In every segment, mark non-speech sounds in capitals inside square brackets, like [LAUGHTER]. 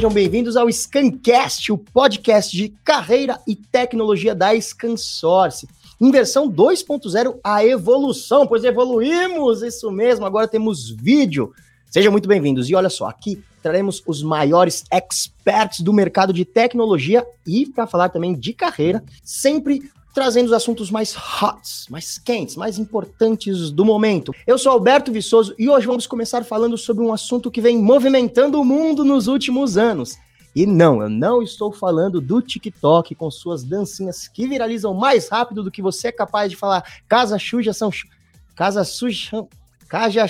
sejam bem-vindos ao Scancast, o podcast de carreira e tecnologia da Scansource. Em versão 2.0, a evolução, pois evoluímos, isso mesmo, agora temos vídeo. Sejam muito bem-vindos. E olha só, aqui traremos os maiores experts do mercado de tecnologia e para falar também de carreira, sempre trazendo os assuntos mais hot, mais quentes, mais importantes do momento. Eu sou Alberto Viçoso e hoje vamos começar falando sobre um assunto que vem movimentando o mundo nos últimos anos. E não, eu não estou falando do TikTok com suas dancinhas que viralizam mais rápido do que você é capaz de falar. Casa suja são. Casa suja. Casa.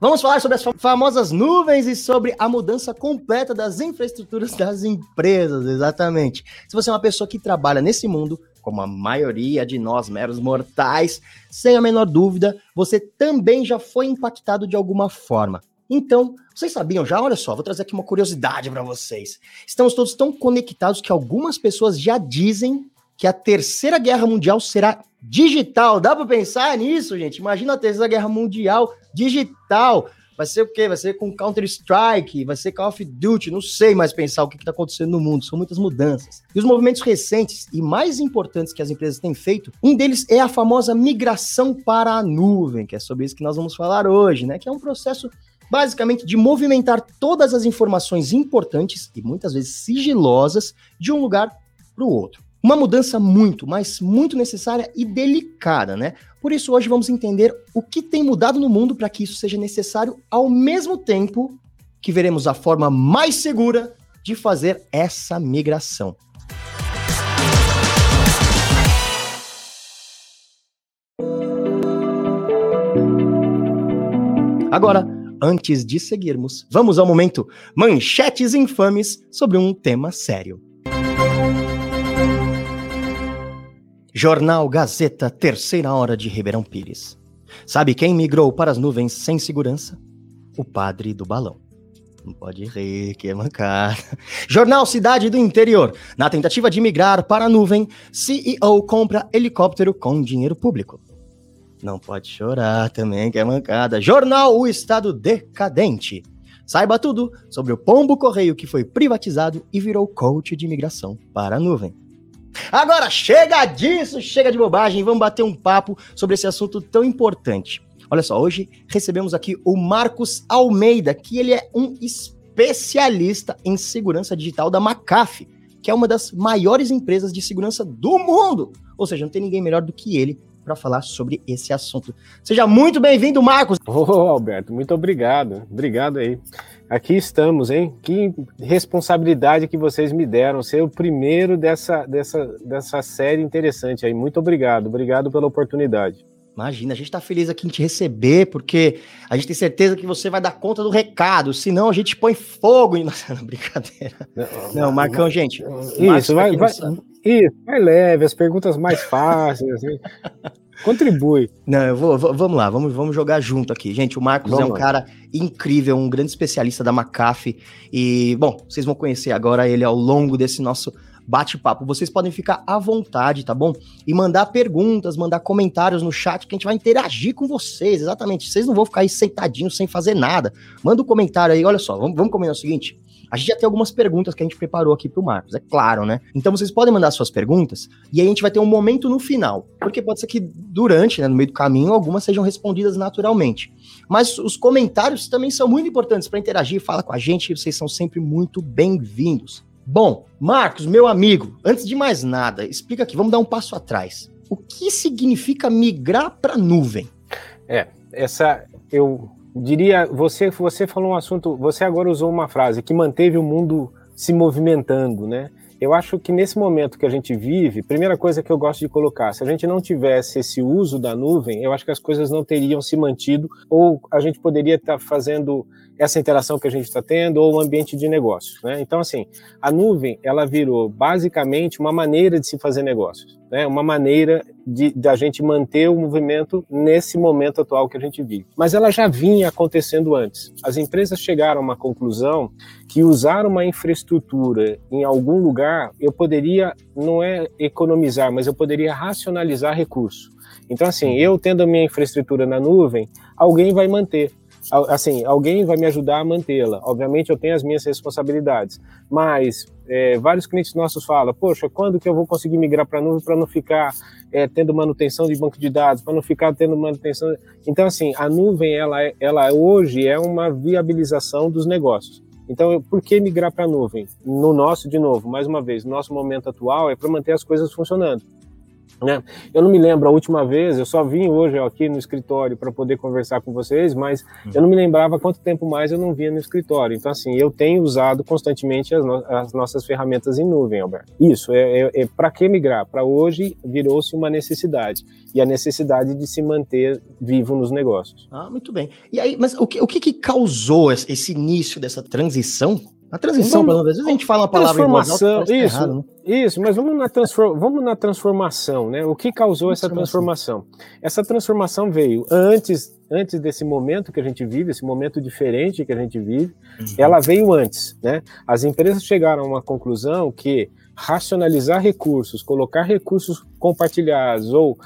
Vamos falar sobre as famosas nuvens e sobre a mudança completa das infraestruturas das empresas, exatamente. Se você é uma pessoa que trabalha nesse mundo, como a maioria de nós, meros mortais, sem a menor dúvida, você também já foi impactado de alguma forma. Então, vocês sabiam já? Olha só, vou trazer aqui uma curiosidade para vocês. Estamos todos tão conectados que algumas pessoas já dizem que a terceira guerra mundial será digital. Dá para pensar nisso, gente? Imagina a terceira guerra mundial digital. Vai ser o quê? Vai ser com Counter-Strike, vai ser Call of Duty, não sei mais pensar o que está acontecendo no mundo, são muitas mudanças. E os movimentos recentes e mais importantes que as empresas têm feito, um deles é a famosa migração para a nuvem, que é sobre isso que nós vamos falar hoje, né? Que é um processo basicamente de movimentar todas as informações importantes e muitas vezes sigilosas de um lugar para o outro. Uma mudança muito, mas muito necessária e delicada, né? Por isso, hoje vamos entender o que tem mudado no mundo para que isso seja necessário, ao mesmo tempo que veremos a forma mais segura de fazer essa migração. Agora, antes de seguirmos, vamos ao momento manchetes infames sobre um tema sério. Jornal Gazeta, terceira hora de Ribeirão Pires. Sabe quem migrou para as nuvens sem segurança? O padre do balão. Não pode rir, que é mancada. Jornal Cidade do Interior. Na tentativa de migrar para a nuvem, CEO compra helicóptero com dinheiro público. Não pode chorar também, que é mancada. Jornal O Estado Decadente. Saiba tudo sobre o pombo correio que foi privatizado e virou coach de imigração para a nuvem. Agora chega disso, chega de bobagem, vamos bater um papo sobre esse assunto tão importante. Olha só, hoje recebemos aqui o Marcos Almeida, que ele é um especialista em segurança digital da McAfee, que é uma das maiores empresas de segurança do mundo. Ou seja, não tem ninguém melhor do que ele para falar sobre esse assunto. Seja muito bem-vindo, Marcos. Ô, oh, Alberto, muito obrigado. Obrigado aí. Aqui estamos, hein? Que responsabilidade que vocês me deram, ser o primeiro dessa, dessa, dessa série interessante aí. Muito obrigado, obrigado pela oportunidade. Imagina, a gente está feliz aqui em te receber, porque a gente tem certeza que você vai dar conta do recado, senão a gente põe fogo em nossa [LAUGHS] brincadeira. Não, não Marcão, gente. Isso, vai, vai, isso, vai leve, as perguntas mais fáceis, assim. [LAUGHS] Contribui. Não, eu vou, vamos lá, vamos, vamos jogar junto aqui. Gente, o Marcos vamos é um lá. cara incrível, um grande especialista da McAfee. E, bom, vocês vão conhecer agora ele ao longo desse nosso bate-papo. Vocês podem ficar à vontade, tá bom? E mandar perguntas, mandar comentários no chat que a gente vai interagir com vocês, exatamente. Vocês não vão ficar aí sentadinhos sem fazer nada. Manda um comentário aí, olha só, vamos, vamos combinar o seguinte. A gente já tem algumas perguntas que a gente preparou aqui pro Marcos, é claro, né? Então vocês podem mandar suas perguntas e aí a gente vai ter um momento no final. Porque pode ser que durante, né, no meio do caminho, algumas sejam respondidas naturalmente. Mas os comentários também são muito importantes para interagir, fala com a gente, vocês são sempre muito bem-vindos. Bom, Marcos, meu amigo, antes de mais nada, explica aqui, vamos dar um passo atrás. O que significa migrar para nuvem? É, essa eu diria, você, você falou um assunto, você agora usou uma frase que manteve o mundo se movimentando, né? Eu acho que nesse momento que a gente vive, primeira coisa que eu gosto de colocar, se a gente não tivesse esse uso da nuvem, eu acho que as coisas não teriam se mantido, ou a gente poderia estar fazendo essa interação que a gente está tendo, ou o ambiente de negócios. Né? Então, assim, a nuvem, ela virou basicamente uma maneira de se fazer negócios né, uma maneira de, de, a gente manter o movimento nesse momento atual que a gente vive. Mas ela já vinha acontecendo antes. As empresas chegaram a uma conclusão que usar uma infraestrutura em algum lugar, eu poderia, não é economizar, mas eu poderia racionalizar recurso. Então, assim, eu tendo a minha infraestrutura na nuvem, alguém vai manter. Assim, alguém vai me ajudar a mantê-la. Obviamente eu tenho as minhas responsabilidades, mas é, vários clientes nossos falam, poxa, quando que eu vou conseguir migrar para a nuvem para não ficar é, tendo manutenção de banco de dados, para não ficar tendo manutenção. Então, assim, a nuvem, ela, ela hoje é uma viabilização dos negócios. Então, por que migrar para a nuvem? No nosso, de novo, mais uma vez, no nosso momento atual é para manter as coisas funcionando. Né? Eu não me lembro a última vez, eu só vim hoje aqui no escritório para poder conversar com vocês, mas uhum. eu não me lembrava quanto tempo mais eu não vinha no escritório. Então, assim, eu tenho usado constantemente as, no as nossas ferramentas em nuvem, Alberto. Isso, é, é, é para que migrar? Para hoje virou-se uma necessidade, e a necessidade de se manter vivo nos negócios. Ah, muito bem. E aí, mas o que, o que, que causou esse início dessa transição a transição, vamos, às vezes a gente fala uma palavra transformação, alto, isso, errado, né? isso, mas vamos na, transform, vamos na transformação, né? O que causou essa transformação? Essa transformação veio antes, antes desse momento que a gente vive, esse momento diferente que a gente vive, uhum. ela veio antes, né? As empresas chegaram a uma conclusão que racionalizar recursos, colocar recursos compartilhados ou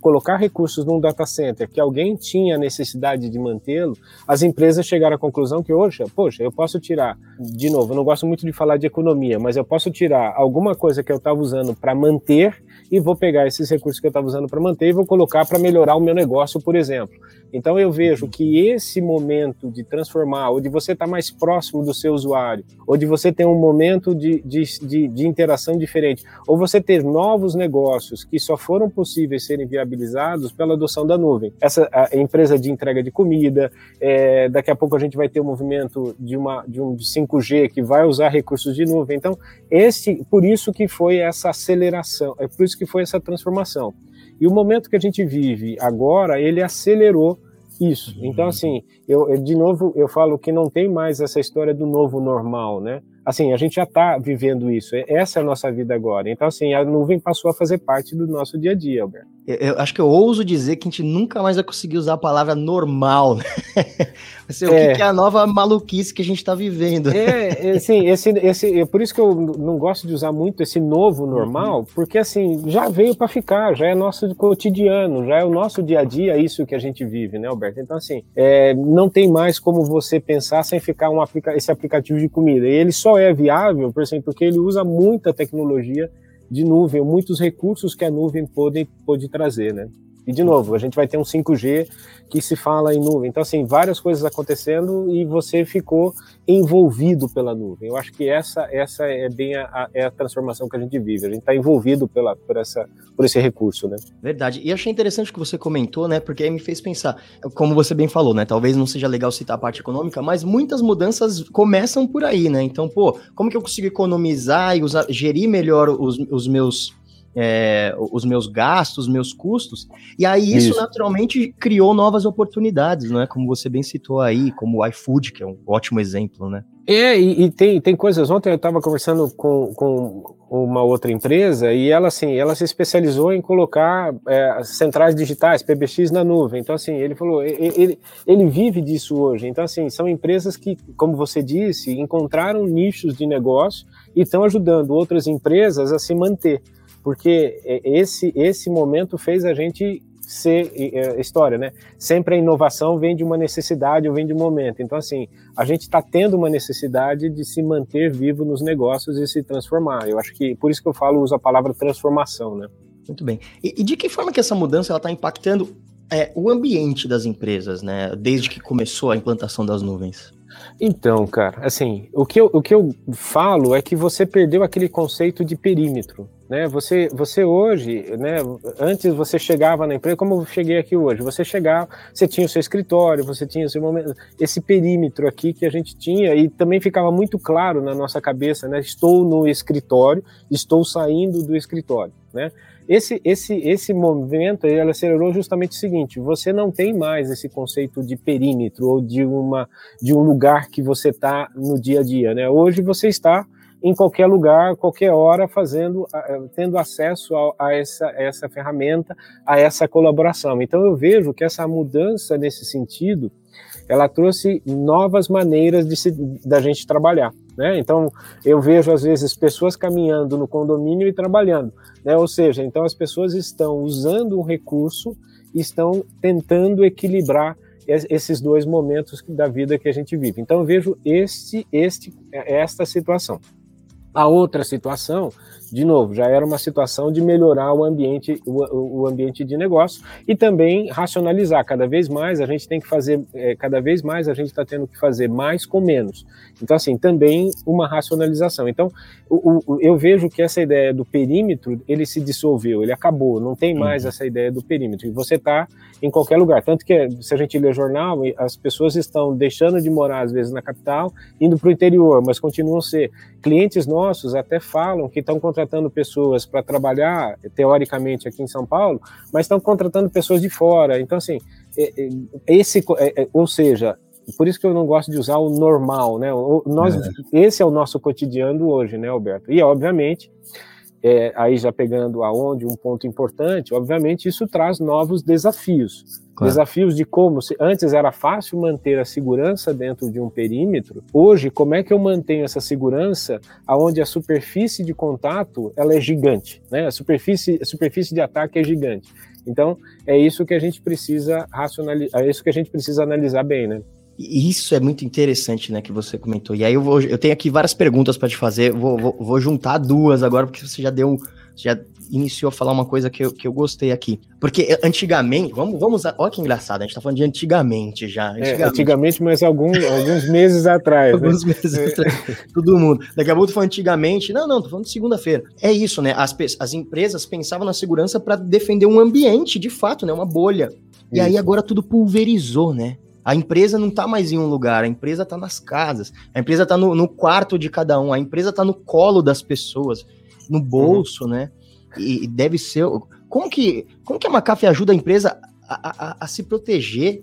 colocar recursos num data center que alguém tinha necessidade de mantê-lo, as empresas chegaram à conclusão que hoje, poxa, eu posso tirar, de novo, eu não gosto muito de falar de economia, mas eu posso tirar alguma coisa que eu estava usando para manter e vou pegar esses recursos que eu estava usando para manter e vou colocar para melhorar o meu negócio, por exemplo. Então eu vejo que esse momento de transformar, ou de você estar tá mais próximo do seu usuário, ou de você ter um momento de, de, de, de interação diferente, ou você ter novos negócios que só foram possíveis serem viabilizados pela adoção da nuvem. Essa empresa de entrega de comida, é, daqui a pouco a gente vai ter o um movimento de, uma, de um 5G que vai usar recursos de nuvem. Então, esse, por isso que foi essa aceleração, é por isso que foi essa transformação. E o momento que a gente vive agora, ele acelerou isso. Então, uhum. assim, eu, de novo, eu falo que não tem mais essa história do novo normal, né? Assim, a gente já está vivendo isso. Essa é a nossa vida agora. Então, assim, a nuvem passou a fazer parte do nosso dia a dia, Alberto. Eu, eu acho que eu ouso dizer que a gente nunca mais vai conseguir usar a palavra normal. Né? [LAUGHS] Assim, o é. que é a nova maluquice que a gente está vivendo? É, é, [LAUGHS] assim, esse, esse, é por isso que eu não gosto de usar muito esse novo normal, uhum. porque assim, já veio para ficar, já é nosso cotidiano, já é o nosso dia a dia, isso que a gente vive, né, Alberto? Então, assim, é, não tem mais como você pensar sem ficar um aplica esse aplicativo de comida. E ele só é viável, por exemplo, porque ele usa muita tecnologia de nuvem, muitos recursos que a nuvem pode, pode trazer, né? E, de novo, a gente vai ter um 5G que se fala em nuvem. Então, assim, várias coisas acontecendo e você ficou envolvido pela nuvem. Eu acho que essa, essa é bem a, é a transformação que a gente vive. A gente está envolvido pela, por, essa, por esse recurso, né? Verdade. E achei interessante o que você comentou, né? Porque aí me fez pensar, como você bem falou, né? Talvez não seja legal citar a parte econômica, mas muitas mudanças começam por aí, né? Então, pô, como que eu consigo economizar e usar, gerir melhor os, os meus é, os meus gastos, os meus custos, e aí isso, isso, naturalmente criou novas oportunidades, não é? Como você bem citou aí, como o iFood, que é um ótimo exemplo, né? É, e, e tem, tem coisas. Ontem eu estava conversando com, com uma outra empresa e ela, assim, ela se especializou em colocar é, centrais digitais, PBX, na nuvem. Então, assim, ele falou, ele, ele vive disso hoje. Então, assim, são empresas que, como você disse, encontraram nichos de negócio e estão ajudando outras empresas a se manter porque é, esse, esse momento fez a gente ser é, história, né? Sempre a inovação vem de uma necessidade ou vem de um momento. Então, assim, a gente está tendo uma necessidade de se manter vivo nos negócios e se transformar. Eu acho que por isso que eu falo, uso a palavra transformação, né? Muito bem. E, e de que forma que essa mudança está impactando é, o ambiente das empresas, né? Desde que começou a implantação das nuvens? Então, cara, assim, o que, eu, o que eu falo é que você perdeu aquele conceito de perímetro, né? Você, você hoje, né? Antes você chegava na empresa, como eu cheguei aqui hoje, você chegava, você tinha o seu escritório, você tinha o seu momento, esse perímetro aqui que a gente tinha e também ficava muito claro na nossa cabeça, né? Estou no escritório, estou saindo do escritório, né? Esse, esse, esse movimento ele acelerou justamente o seguinte: você não tem mais esse conceito de perímetro ou de, uma, de um lugar que você está no dia a dia. Né? Hoje você está em qualquer lugar, qualquer hora, fazendo, tendo acesso a, a essa, essa ferramenta, a essa colaboração. Então eu vejo que essa mudança nesse sentido, ela trouxe novas maneiras de se, da gente trabalhar. Né? Então, eu vejo às vezes pessoas caminhando no condomínio e trabalhando, né? ou seja, então as pessoas estão usando um recurso estão tentando equilibrar esses dois momentos da vida que a gente vive. Então eu vejo este, este, esta situação. A outra situação de novo, já era uma situação de melhorar o ambiente, o, o ambiente de negócio e também racionalizar. Cada vez mais a gente tem que fazer, é, cada vez mais a gente está tendo que fazer mais com menos. Então, assim, também uma racionalização. Então, o, o, eu vejo que essa ideia do perímetro, ele se dissolveu, ele acabou, não tem mais uhum. essa ideia do perímetro. E você está em qualquer lugar. Tanto que, se a gente lê jornal, as pessoas estão deixando de morar, às vezes, na capital, indo para o interior, mas continuam a ser. Clientes nossos até falam que estão contratando pessoas para trabalhar, teoricamente, aqui em São Paulo, mas estão contratando pessoas de fora. Então, assim, é, é, esse, é, ou seja, por isso que eu não gosto de usar o normal, né? Nós, é. Esse é o nosso cotidiano hoje, né, Alberto? E, obviamente, é, aí já pegando aonde um ponto importante, obviamente isso traz novos desafios. Claro. Desafios de como, se antes era fácil manter a segurança dentro de um perímetro, hoje como é que eu mantenho essa segurança aonde a superfície de contato ela é gigante, né? A superfície, a superfície de ataque é gigante. Então é isso que a gente precisa racionalizar, é isso que a gente precisa analisar bem, né? Isso é muito interessante, né, que você comentou. E aí eu vou, eu tenho aqui várias perguntas para te fazer. Vou, vou, vou, juntar duas agora porque você já deu, já iniciou a falar uma coisa que eu, que eu gostei aqui. Porque antigamente, vamos, vamos, olha que engraçado, a gente tá falando de antigamente já. Antigamente, é, antigamente mas algum, alguns meses atrás. Né? alguns meses é. atrás. Todo mundo. Daqui a pouco tu falando antigamente. Não, não, tô falando de segunda-feira. É isso, né? As, as empresas pensavam na segurança para defender um ambiente, de fato, né? Uma bolha. E isso. aí agora tudo pulverizou, né? A empresa não está mais em um lugar, a empresa está nas casas, a empresa está no, no, quarto de cada um, a empresa está no colo das pessoas, no uhum. bolso, uhum. né? E, e, deve ser. Como que, como que a McAfee ajuda a empresa a, a, a, se proteger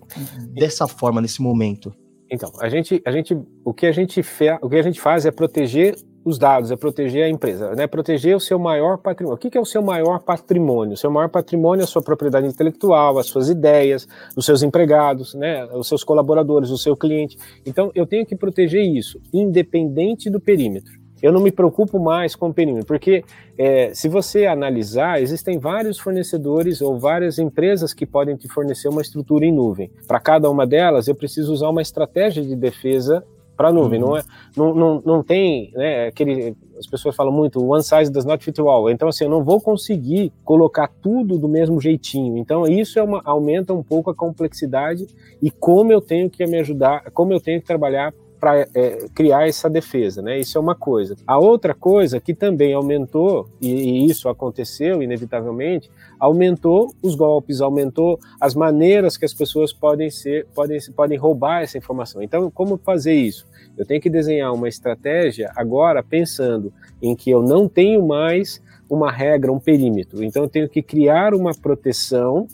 dessa forma nesse momento? Então, a gente, a gente, o que a gente, fe, o que a gente faz é proteger os dados, é proteger a empresa, né? Proteger o seu maior patrimônio. O que é o seu maior patrimônio? O seu maior patrimônio é a sua propriedade intelectual, as suas ideias, os seus empregados, né? Os seus colaboradores, o seu cliente. Então, eu tenho que proteger isso, independente do perímetro. Eu não me preocupo mais com o perímetro, porque é, se você analisar, existem vários fornecedores ou várias empresas que podem te fornecer uma estrutura em nuvem. Para cada uma delas, eu preciso usar uma estratégia de defesa para a nuvem. Uhum. Não, é, não, não, não tem né, aquele. As pessoas falam muito, one size does not fit all. Então, assim, eu não vou conseguir colocar tudo do mesmo jeitinho. Então, isso é uma, aumenta um pouco a complexidade e como eu tenho que me ajudar, como eu tenho que trabalhar para é, criar essa defesa, né? Isso é uma coisa. A outra coisa que também aumentou, e, e, isso aconteceu inevitavelmente, aumentou os golpes, aumentou as maneiras que as pessoas podem ser, podem, podem roubar essa informação. Então, como fazer isso? Eu tenho que desenhar uma estratégia agora pensando em que eu não tenho mais uma regra, um perímetro. Então, eu tenho que criar uma proteção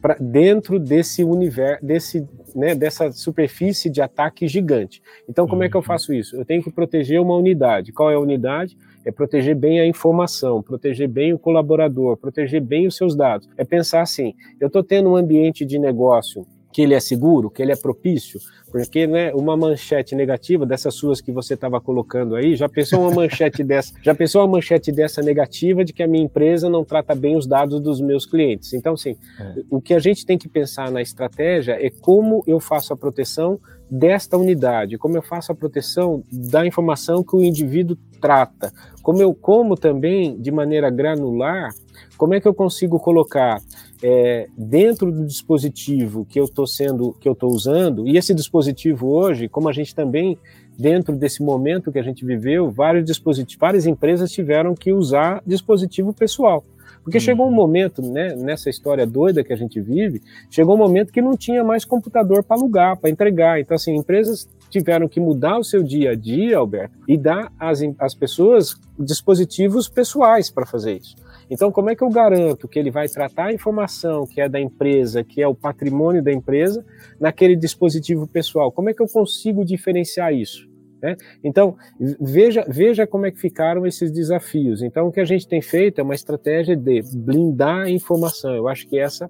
para dentro desse universo, desse né, dessa superfície de ataque gigante. Então, como é que eu uhum. faço isso? Eu tenho que proteger uma unidade. Qual é a unidade? É proteger bem a informação, proteger bem o colaborador, proteger bem os seus dados. É pensar assim: eu estou tendo um ambiente de negócio que ele é seguro, que ele é propício, porque né, uma manchete negativa dessas suas que você estava colocando aí, já pensou uma manchete [LAUGHS] dessa, já pensou uma manchete dessa negativa de que a minha empresa não trata bem os dados dos meus clientes. Então, assim, é. o que a gente tem que pensar na estratégia é como eu faço a proteção desta unidade, como eu faço a proteção da informação que o indivíduo trata, como eu como também de maneira granular, como é que eu consigo colocar é, dentro do dispositivo que eu estou sendo, que eu estou usando, e esse dispositivo hoje, como a gente também dentro desse momento que a gente viveu, vários dispositivos, várias empresas tiveram que usar dispositivo pessoal. Porque uhum. chegou um momento, né, nessa história doida que a gente vive, chegou um momento que não tinha mais computador para alugar, para entregar. Então, assim, empresas tiveram que mudar o seu dia a dia, Alberto, e dar às, às pessoas dispositivos pessoais para fazer isso. Então, como é que eu garanto que ele vai tratar a informação que é da empresa, que é o patrimônio da empresa, naquele dispositivo pessoal? Como é que eu consigo diferenciar isso? Né? Então, veja, veja como é que ficaram esses desafios. Então, o que a gente tem feito é uma estratégia de blindar a informação. Eu acho que essa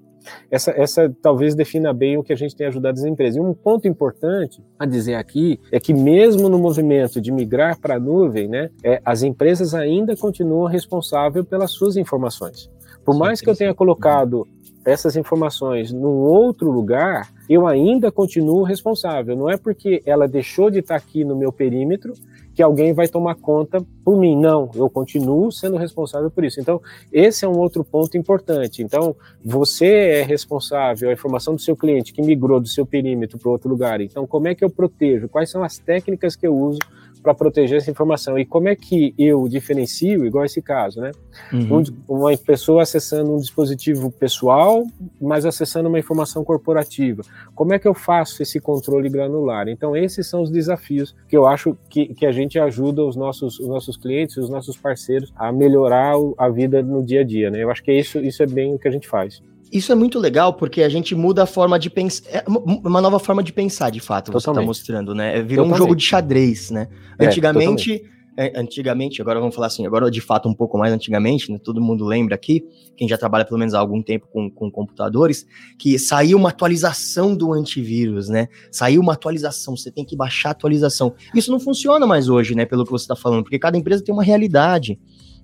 essa, essa talvez defina bem o que a gente tem ajudado as empresas. E um ponto importante a dizer aqui é que mesmo no movimento de migrar para a nuvem, né, é, as empresas ainda continuam responsáveis pelas suas informações. Por mais que eu tenha colocado essas informações num outro lugar, eu ainda continuo responsável. Não é porque ela deixou de estar aqui no meu perímetro que alguém vai tomar conta por mim. Não, eu continuo sendo responsável por isso. Então, esse é um outro ponto importante. Então, você é responsável, a informação do seu cliente que migrou do seu perímetro para outro lugar. Então, como é que eu protejo? Quais são as técnicas que eu uso para proteger essa informação. E como é que eu diferencio, igual esse caso, né? Uhum. uma pessoa acessando um dispositivo pessoal, mas acessando uma informação corporativa. Como é que eu faço esse controle granular? Então, esses são os desafios que eu acho que, que a gente ajuda os nossos, os nossos clientes, os nossos parceiros a melhorar a vida no dia a dia, né? Eu acho que isso, isso é bem o que a gente faz. Isso é muito legal porque a gente muda a forma de pensar. É uma nova forma de pensar, de fato, você está mostrando, né? Virou totalmente. um jogo de xadrez, né? É, antigamente. É, antigamente, agora vamos falar assim, agora de fato um pouco mais antigamente, né, todo mundo lembra aqui, quem já trabalha pelo menos há algum tempo com, com computadores, que saiu uma atualização do antivírus, né? Saiu uma atualização, você tem que baixar a atualização. Isso não funciona mais hoje, né, pelo que você está falando, porque cada empresa tem uma realidade.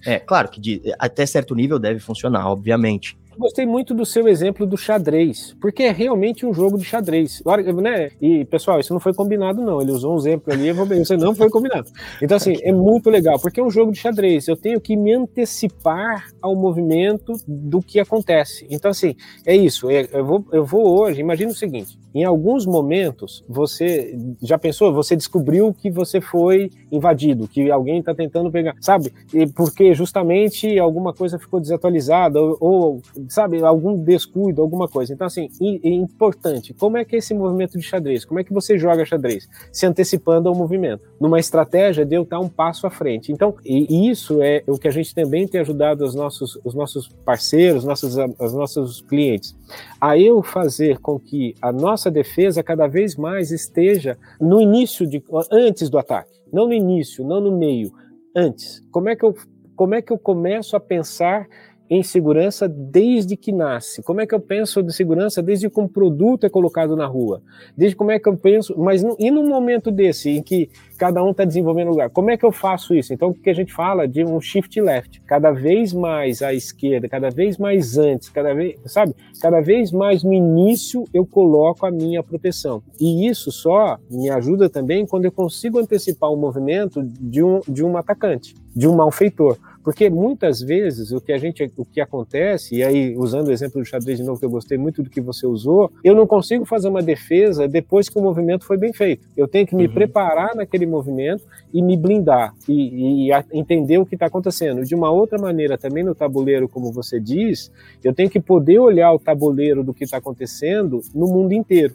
É, claro que de, até certo nível deve funcionar, obviamente gostei muito do seu exemplo do xadrez, porque é realmente um jogo de xadrez. Né? E, pessoal, isso não foi combinado, não. Ele usou um exemplo ali, isso não foi combinado. Então, assim, é muito legal, porque é um jogo de xadrez. Eu tenho que me antecipar ao movimento do que acontece. Então, assim, é isso. É, eu vou, eu vou hoje, imagina o seguinte: em alguns momentos, você já pensou, você descobriu que você foi invadido, que alguém está tentando pegar, sabe? E porque justamente alguma coisa ficou desatualizada, ou, ou sabe, algum descuido, alguma coisa. Então, assim, é importante. Como é que é esse movimento de xadrez? Como é que você joga xadrez? Se antecipando ao movimento. Numa estratégia de eu estar um passo à frente. Então, e isso é o que a gente também tem ajudado os nossos, os nossos parceiros, nossos, os nossos clientes, a eu fazer com que a nossa defesa cada vez mais esteja no início, de, antes do ataque. Não no início, não no meio, antes. Como é que eu, como é que eu começo a pensar em segurança desde que nasce. Como é que eu penso de segurança desde que um produto é colocado na rua? Desde como é que eu penso, mas no, e num momento desse em que cada um está desenvolvendo lugar, como é que eu faço isso? Então o que a gente fala de um shift left, cada vez mais à esquerda, cada vez mais antes, cada vez, sabe? Cada vez mais no início eu coloco a minha proteção. E isso só me ajuda também quando eu consigo antecipar o movimento de um de um atacante, de um malfeitor. Porque muitas vezes o que a gente, o que acontece, e aí usando o exemplo do xadrez de novo que eu gostei muito do que você usou, eu não consigo fazer uma defesa depois que o movimento foi bem feito. Eu tenho que me uhum. preparar naquele movimento e me blindar e, e entender o que está acontecendo. De uma outra maneira, também no tabuleiro, como você diz, eu tenho que poder olhar o tabuleiro do que está acontecendo no mundo inteiro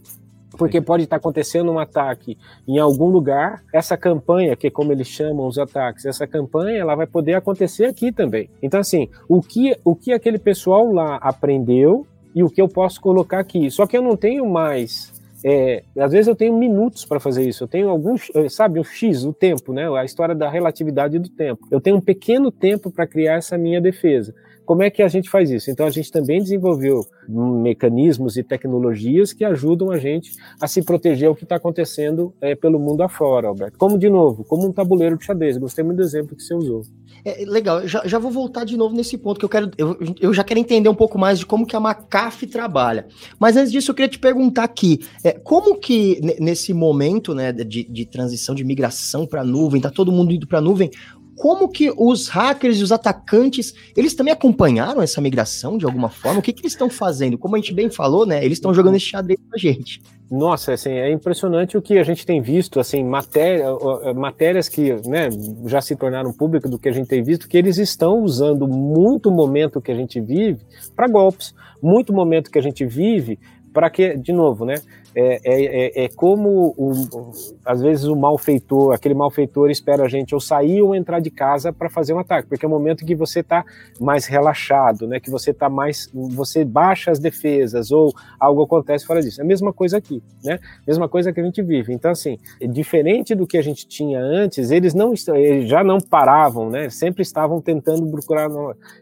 porque pode estar acontecendo um ataque em algum lugar. Essa campanha, que é como eles chamam os ataques, essa campanha ela vai poder acontecer aqui também. Então, assim, o que, o que aquele pessoal lá aprendeu e o que eu posso colocar aqui. Só que eu não tenho mais. É, às vezes eu tenho minutos para fazer isso. Eu tenho alguns, sabe, o X, o tempo, né? A história da relatividade do tempo. Eu tenho um pequeno tempo para criar essa minha defesa. Como é que a gente faz isso? Então a gente também desenvolveu mecanismos e tecnologias que ajudam a gente a se proteger o que está acontecendo é, pelo mundo afora, Alberto. Como de novo, como um tabuleiro de xadrez. Gostei muito do exemplo que você usou. É, legal, já, já vou voltar de novo nesse ponto que eu quero. Eu, eu já quero entender um pouco mais de como que a Macaf trabalha. Mas antes disso, eu queria te perguntar aqui: é, como que nesse momento né, de, de transição de migração para nuvem, tá todo mundo indo para nuvem, como que os hackers e os atacantes, eles também acompanharam essa migração de alguma forma? O que, que eles estão fazendo? Como a gente bem falou, né? Eles estão jogando esse xadrez com a gente. Nossa, assim, é impressionante o que a gente tem visto, assim, matéria, matérias que né, já se tornaram públicas do que a gente tem visto, que eles estão usando muito momento que a gente vive para golpes, muito momento que a gente vive para que, de novo, né? É, é, é, é como, o, às vezes, o malfeitor, aquele malfeitor espera a gente ou sair ou entrar de casa para fazer um ataque, porque é o momento que você está mais relaxado, né? Que você está mais, você baixa as defesas ou algo acontece fora disso. É a mesma coisa aqui, né? Mesma coisa que a gente vive. Então, assim, diferente do que a gente tinha antes, eles não eles já não paravam, né? Sempre estavam tentando procurar.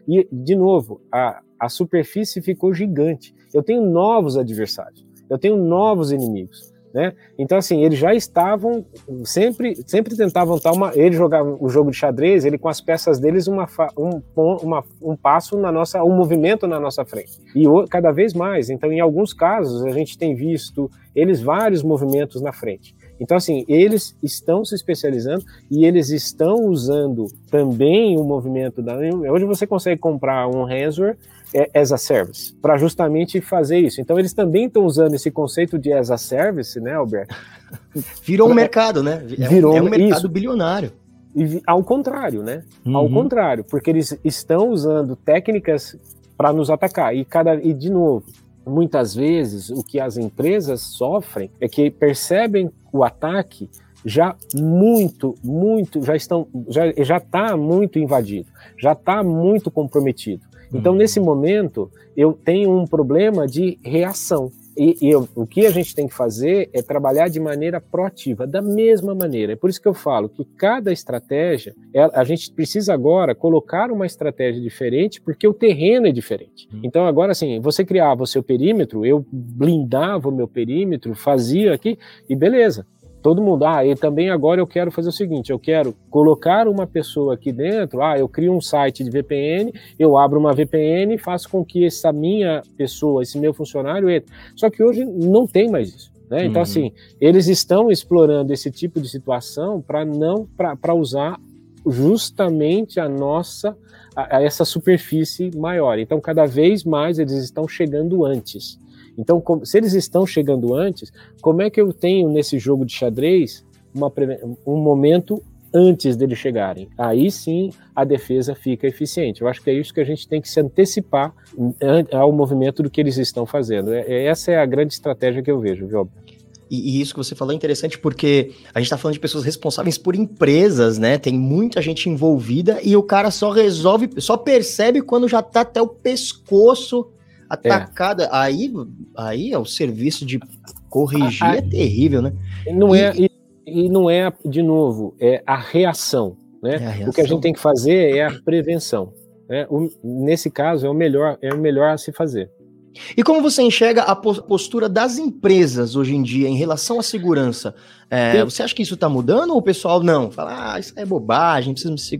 E, de novo, a, a superfície ficou gigante eu tenho novos adversários, eu tenho novos inimigos. Né? Então, assim, eles já estavam, sempre, sempre tentavam estar uma. Ele jogava o jogo de xadrez, ele com as peças deles, uma, um, uma, um passo na nossa, um movimento na nossa frente. E cada vez mais. Então, em alguns casos, a gente tem visto eles vários movimentos na frente. Então, assim, eles estão se especializando e eles estão usando também o movimento da. Hoje você consegue comprar um ransomware as a service, para justamente fazer isso. Então, eles também estão usando esse conceito de as a service, né, Alberto? [LAUGHS] Virou um mercado, né? É Virou um, é um mercado isso. bilionário. E, ao contrário, né? Uhum. Ao contrário, porque eles estão usando técnicas para nos atacar. E, cada, e, de novo, muitas vezes o que as empresas sofrem é que percebem o ataque já muito, muito, já estão, já já está muito invadido, já está muito comprometido. Então, uhum. nesse momento, eu tenho um problema de reação. E, e eu, o que a gente tem que fazer é trabalhar de maneira proativa, da mesma maneira. É por isso que eu falo que cada estratégia, a gente precisa agora colocar uma estratégia diferente, porque o terreno é diferente. Uhum. Então, agora, assim, você criava o seu perímetro, eu blindava o meu perímetro, fazia aqui, e beleza todo mundo, ah, e também agora eu quero fazer o seguinte, eu quero colocar uma pessoa aqui dentro, ah, eu crio um site de VPN, eu abro uma VPN e faço com que essa minha pessoa, esse meu funcionário entre. Só que hoje não tem mais isso. Né? Então, uhum. assim, eles estão explorando esse tipo de situação para não para usar justamente a nossa a, a essa superfície maior. Então, cada vez mais eles estão chegando antes. Então, se eles estão chegando antes, como é que eu tenho nesse jogo de xadrez uma, um momento antes deles chegarem? Aí sim a defesa fica eficiente. Eu acho que é isso que a gente tem que se antecipar ao movimento do que eles estão fazendo. É, é, essa é a grande estratégia que eu vejo, viu? E, e, isso que você falou é interessante porque a gente está falando de pessoas responsáveis por empresas, né? Tem muita gente envolvida e o cara só resolve, só percebe quando já está até o pescoço atacada. É. Aí, aí é o serviço de corrigir a, é terrível, né? Não é, e, é e, e, não é de novo, é a reação, né? É a reação. O que a gente tem que fazer é a prevenção. Né? O, nesse caso é o melhor, é o melhor a se fazer. E como você enxerga a postura das empresas hoje em dia em relação à segurança? É, você acha que isso está mudando ou o pessoal não? Fala, ah, isso é bobagem,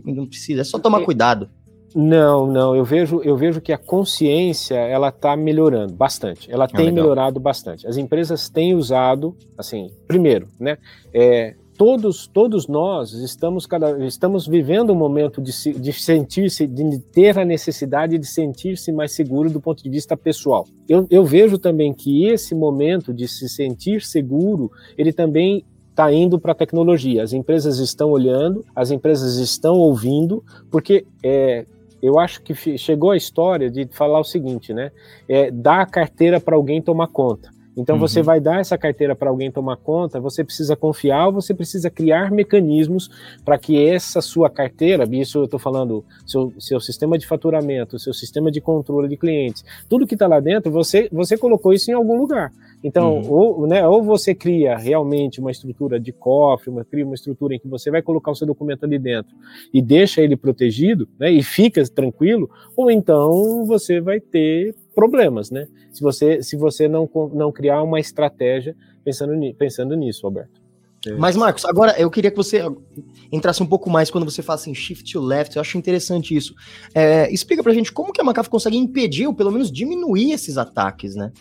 não precisa, é só tomar cuidado. Não, não. Eu vejo, eu vejo que a consciência ela está melhorando bastante. Ela ah, tem melhorado bastante. As empresas têm usado, assim, primeiro, né? É, todos, todos nós estamos cada, estamos vivendo um momento de, de sentir-se, de ter a necessidade de sentir-se mais seguro do ponto de vista pessoal. Eu, eu vejo também que esse momento de se sentir seguro, ele também está indo para a tecnologia. As empresas estão olhando, as empresas estão ouvindo, porque é, eu acho que chegou a história de falar o seguinte, né? É, dar a carteira para alguém tomar conta. Então uhum. você vai dar essa carteira para alguém tomar conta, você precisa confiar, você precisa criar mecanismos para que essa sua carteira, isso eu estou falando, seu, seu sistema de faturamento, seu sistema de controle de clientes, tudo que está lá dentro, você, você colocou isso em algum lugar. Então, uhum. ou, né, ou você cria realmente uma estrutura de cofre, uma, cria uma estrutura em que você vai colocar o seu documento ali dentro e deixa ele protegido, né, e fica tranquilo, ou então você vai ter problemas, né? Se você, se você não, não criar uma estratégia pensando, pensando nisso, Alberto. É. Mas, Marcos, agora eu queria que você entrasse um pouco mais quando você fala assim, shift to left, eu acho interessante isso. É, explica pra gente como que a McAfee consegue impedir ou pelo menos diminuir esses ataques, né?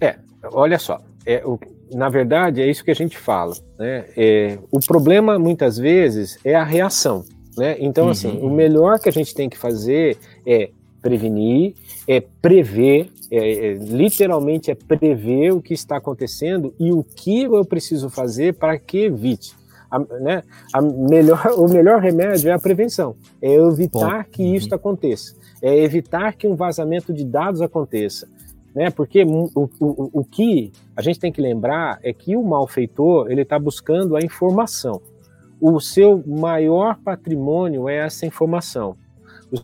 É, olha só, é, o, na verdade é isso que a gente fala, né? É, o problema muitas vezes é a reação, né? Então, assim, uhum. assim, o melhor que a gente tem que fazer é prevenir, é prever, é, é, literalmente é prever o que está acontecendo e o que eu preciso fazer para que evite. A, né, a melhor, [LAUGHS] o melhor remédio é a prevenção, é evitar Bom, que uhum. isso aconteça, é evitar que um vazamento de dados aconteça. Né, porque o, o, o que a gente tem que lembrar é que o malfeitor ele está buscando a informação. O seu maior patrimônio é essa informação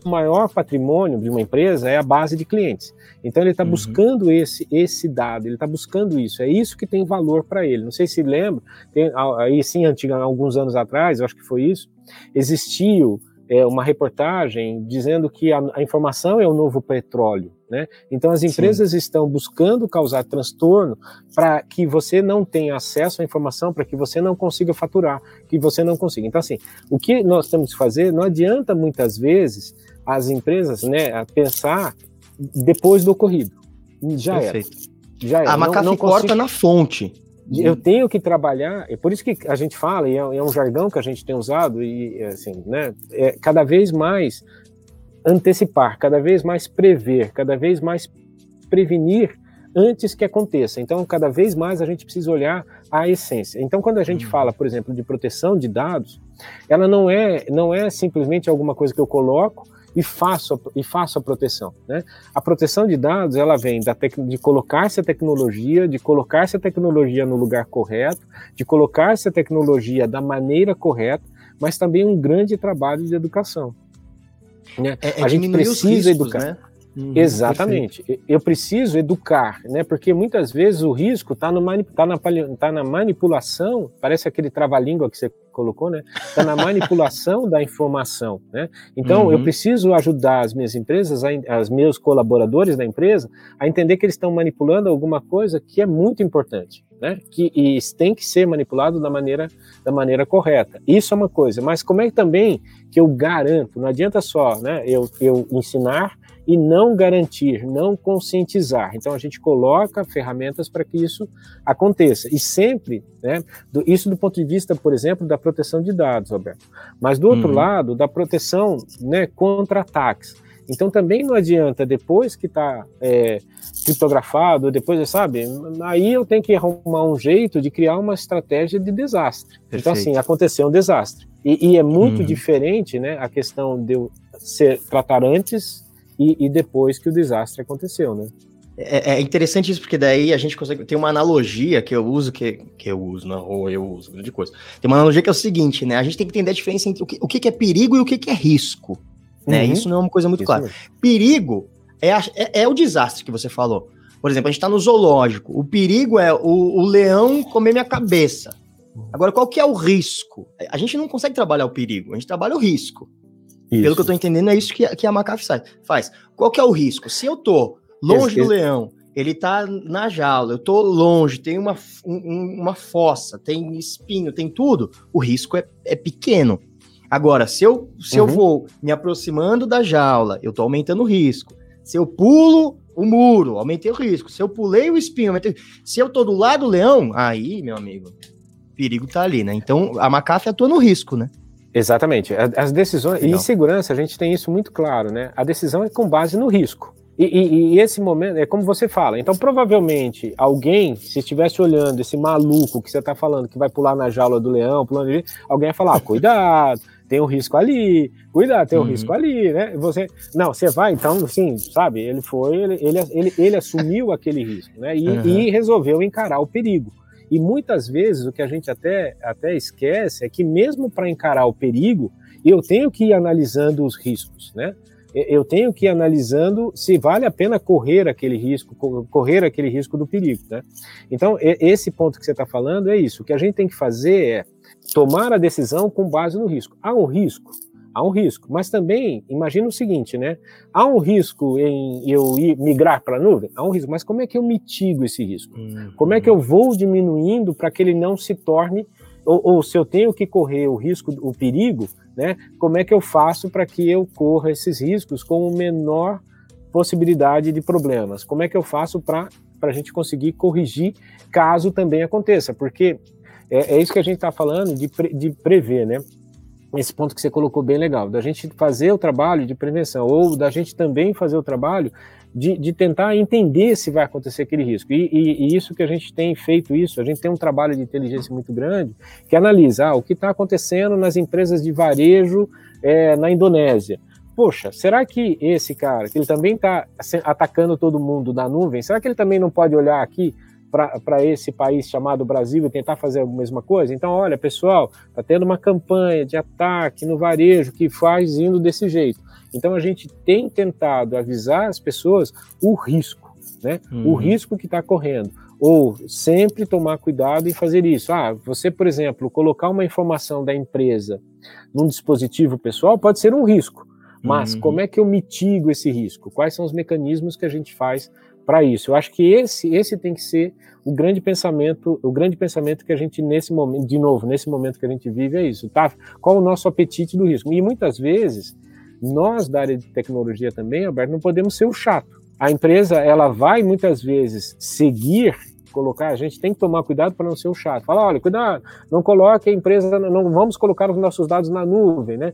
o maior patrimônio de uma empresa é a base de clientes. Então ele está uhum. buscando esse, esse dado, ele está buscando isso. É isso que tem valor para ele. Não sei se lembra, tem, aí sim, antiga, alguns anos atrás, eu acho que foi isso, existiu é, uma reportagem dizendo que a, a, informação é o novo petróleo. Né? Então, as empresas Sim. estão buscando causar transtorno para que você não tenha acesso à informação, para que você não consiga faturar, que você não consiga. Então, assim, o que nós temos que fazer, não adianta muitas vezes as empresas né, pensar depois do ocorrido. Já Perfeito. era. Já era. A McAfee não, não consigo... corta na fonte. Eu tenho que trabalhar, é por isso que a gente fala, e é, é um jargão que a gente tem usado, e assim, né, é cada vez mais antecipar, cada vez mais prever, cada vez mais prevenir antes que aconteça. Então, cada vez mais a gente precisa olhar a essência. Então, quando a gente uhum. fala, por exemplo, de proteção de dados, ela não é, não é simplesmente alguma coisa que eu coloco e faço, e faço a proteção. Né? A proteção de dados ela vem da de colocar essa tecnologia, de colocar essa tecnologia no lugar correto, de colocar essa tecnologia da maneira correta, mas também um grande trabalho de educação. Né? É, é a gente precisa educar. Né? Uhum, Exatamente. Perfeito. Eu preciso educar, né? Porque muitas vezes o risco está tá na, tá na manipulação, parece aquele trava-língua que você colocou, né? Está na manipulação [LAUGHS] da informação, né? Então uhum. eu preciso ajudar as minhas empresas, as meus colaboradores da empresa, a entender que eles estão manipulando alguma coisa que é muito importante, né? Que e tem que ser manipulado da maneira da maneira correta. Isso é uma coisa. Mas como é que também que eu garanto? Não adianta só, né? Eu, eu ensinar e não garantir, não conscientizar. Então a gente coloca ferramentas para que isso aconteça. E sempre, né, do, isso do ponto de vista, por exemplo, da proteção de dados, Roberto. Mas do outro uhum. lado, da proteção né, contra ataques. Então também não adianta, depois que está é, criptografado, depois, sabe, aí eu tenho que arrumar um jeito de criar uma estratégia de desastre. Perfeito. Então, assim, aconteceu um desastre. E, e é muito uhum. diferente né, a questão de eu ser, tratar antes e, e depois que o desastre aconteceu, né? É, é, interessante isso, porque daí a gente consegue. Tem uma analogia que eu uso, que, que eu uso, não, ou eu uso, grande coisa. Tem uma analogia que é o seguinte, né? A gente tem que entender a diferença entre o que, o que é perigo e o que é risco. Né? Uhum. Isso não é uma coisa muito isso clara. Mesmo. Perigo é, a, é, é, o desastre que você falou. Por exemplo, a gente está no zoológico. O perigo é o, o leão comer minha cabeça. Agora, qual que é o risco? A gente não consegue trabalhar o perigo, a gente trabalha o risco. Isso. Pelo que eu tô entendendo, é isso que, que a McAfee faz. Qual que é o risco? Se eu tô longe esse, do leão, ele tá na jaula, eu tô longe, tem uma, um, uma fossa, tem espinho, tem tudo, o risco é, é pequeno. Agora, se eu, se uhum. eu vou me aproximando da jaula, eu tô aumentando o risco. Se eu pulo o muro, aumentei o risco. Se eu pulei o espinho, aumentei... se eu tô do lado do leão, aí, meu amigo, perigo tá ali, né? Então, a McAfee atua no risco, né? Exatamente. As decisões, Legal. e em segurança a gente tem isso muito claro, né? A decisão é com base no risco. E, e, e, esse momento, é como você fala, então provavelmente alguém, se estivesse olhando esse maluco que você está falando, que vai pular na jaula do leão, pulando ali, alguém ia falar, ah, cuidado, tem um risco ali, cuidado, tem um uhum. risco ali, né? Você, não, você vai, então, assim, sabe, ele foi, ele, ele, ele, ele assumiu aquele risco, né? E, uhum. e resolveu encarar o perigo. E muitas vezes o que a gente até, até esquece é que, mesmo para encarar o perigo, eu tenho que ir analisando os riscos, né? Eu tenho que ir analisando se vale a pena correr aquele risco, correr aquele risco do perigo, né? Então, esse ponto que você está falando é isso. O que a gente tem que fazer é tomar a decisão com base no risco. Há um risco? Há um risco. Mas também, imagina o seguinte, né? Há um risco em eu ir migrar para a nuvem? Há um risco, mas como é que eu mitigo esse risco? Uhum. Como é que eu vou diminuindo para que ele não se torne, ou, ou, se eu tenho que correr o risco, o perigo, né? Como é que eu faço para que eu corra esses riscos com o menor possibilidade de problemas? Como é que eu faço para a gente conseguir corrigir caso também aconteça? Porque é, é isso que a gente está falando de, pre, de prever, né? Esse ponto que você colocou bem legal, da gente fazer o trabalho de prevenção, ou da gente também fazer o trabalho de, de tentar entender se vai acontecer aquele risco. E, e, e, isso que a gente tem feito isso, a gente tem um trabalho de inteligência muito grande, que analisa ah, o que está acontecendo nas empresas de varejo é, na Indonésia. Poxa, será que esse cara, que ele também está atacando todo mundo da nuvem, será que ele também não pode olhar aqui para esse país chamado Brasil e tentar fazer a mesma coisa? Então, olha, pessoal, está tendo uma campanha de ataque no varejo que faz indo desse jeito. Então, a gente tem tentado avisar as pessoas o risco, né? Uhum. O risco que está correndo. Ou sempre tomar cuidado em fazer isso. Ah, você, por exemplo, colocar uma informação da empresa num dispositivo pessoal pode ser um risco. Mas uhum. como é que eu mitigo esse risco? Quais são os mecanismos que a gente faz para isso? Eu acho que esse, esse tem que ser o grande pensamento, o grande pensamento que a gente nesse momento, de novo, nesse momento que a gente vive é isso, tá? Qual o nosso apetite do risco? E muitas vezes nós da área de tecnologia também, Alberto, não podemos ser o chato. A empresa ela vai muitas vezes seguir colocar, a gente tem que tomar cuidado para não ser o chato. Fala, olha, cuidado, não coloque a empresa, não vamos colocar os nossos dados na nuvem, né?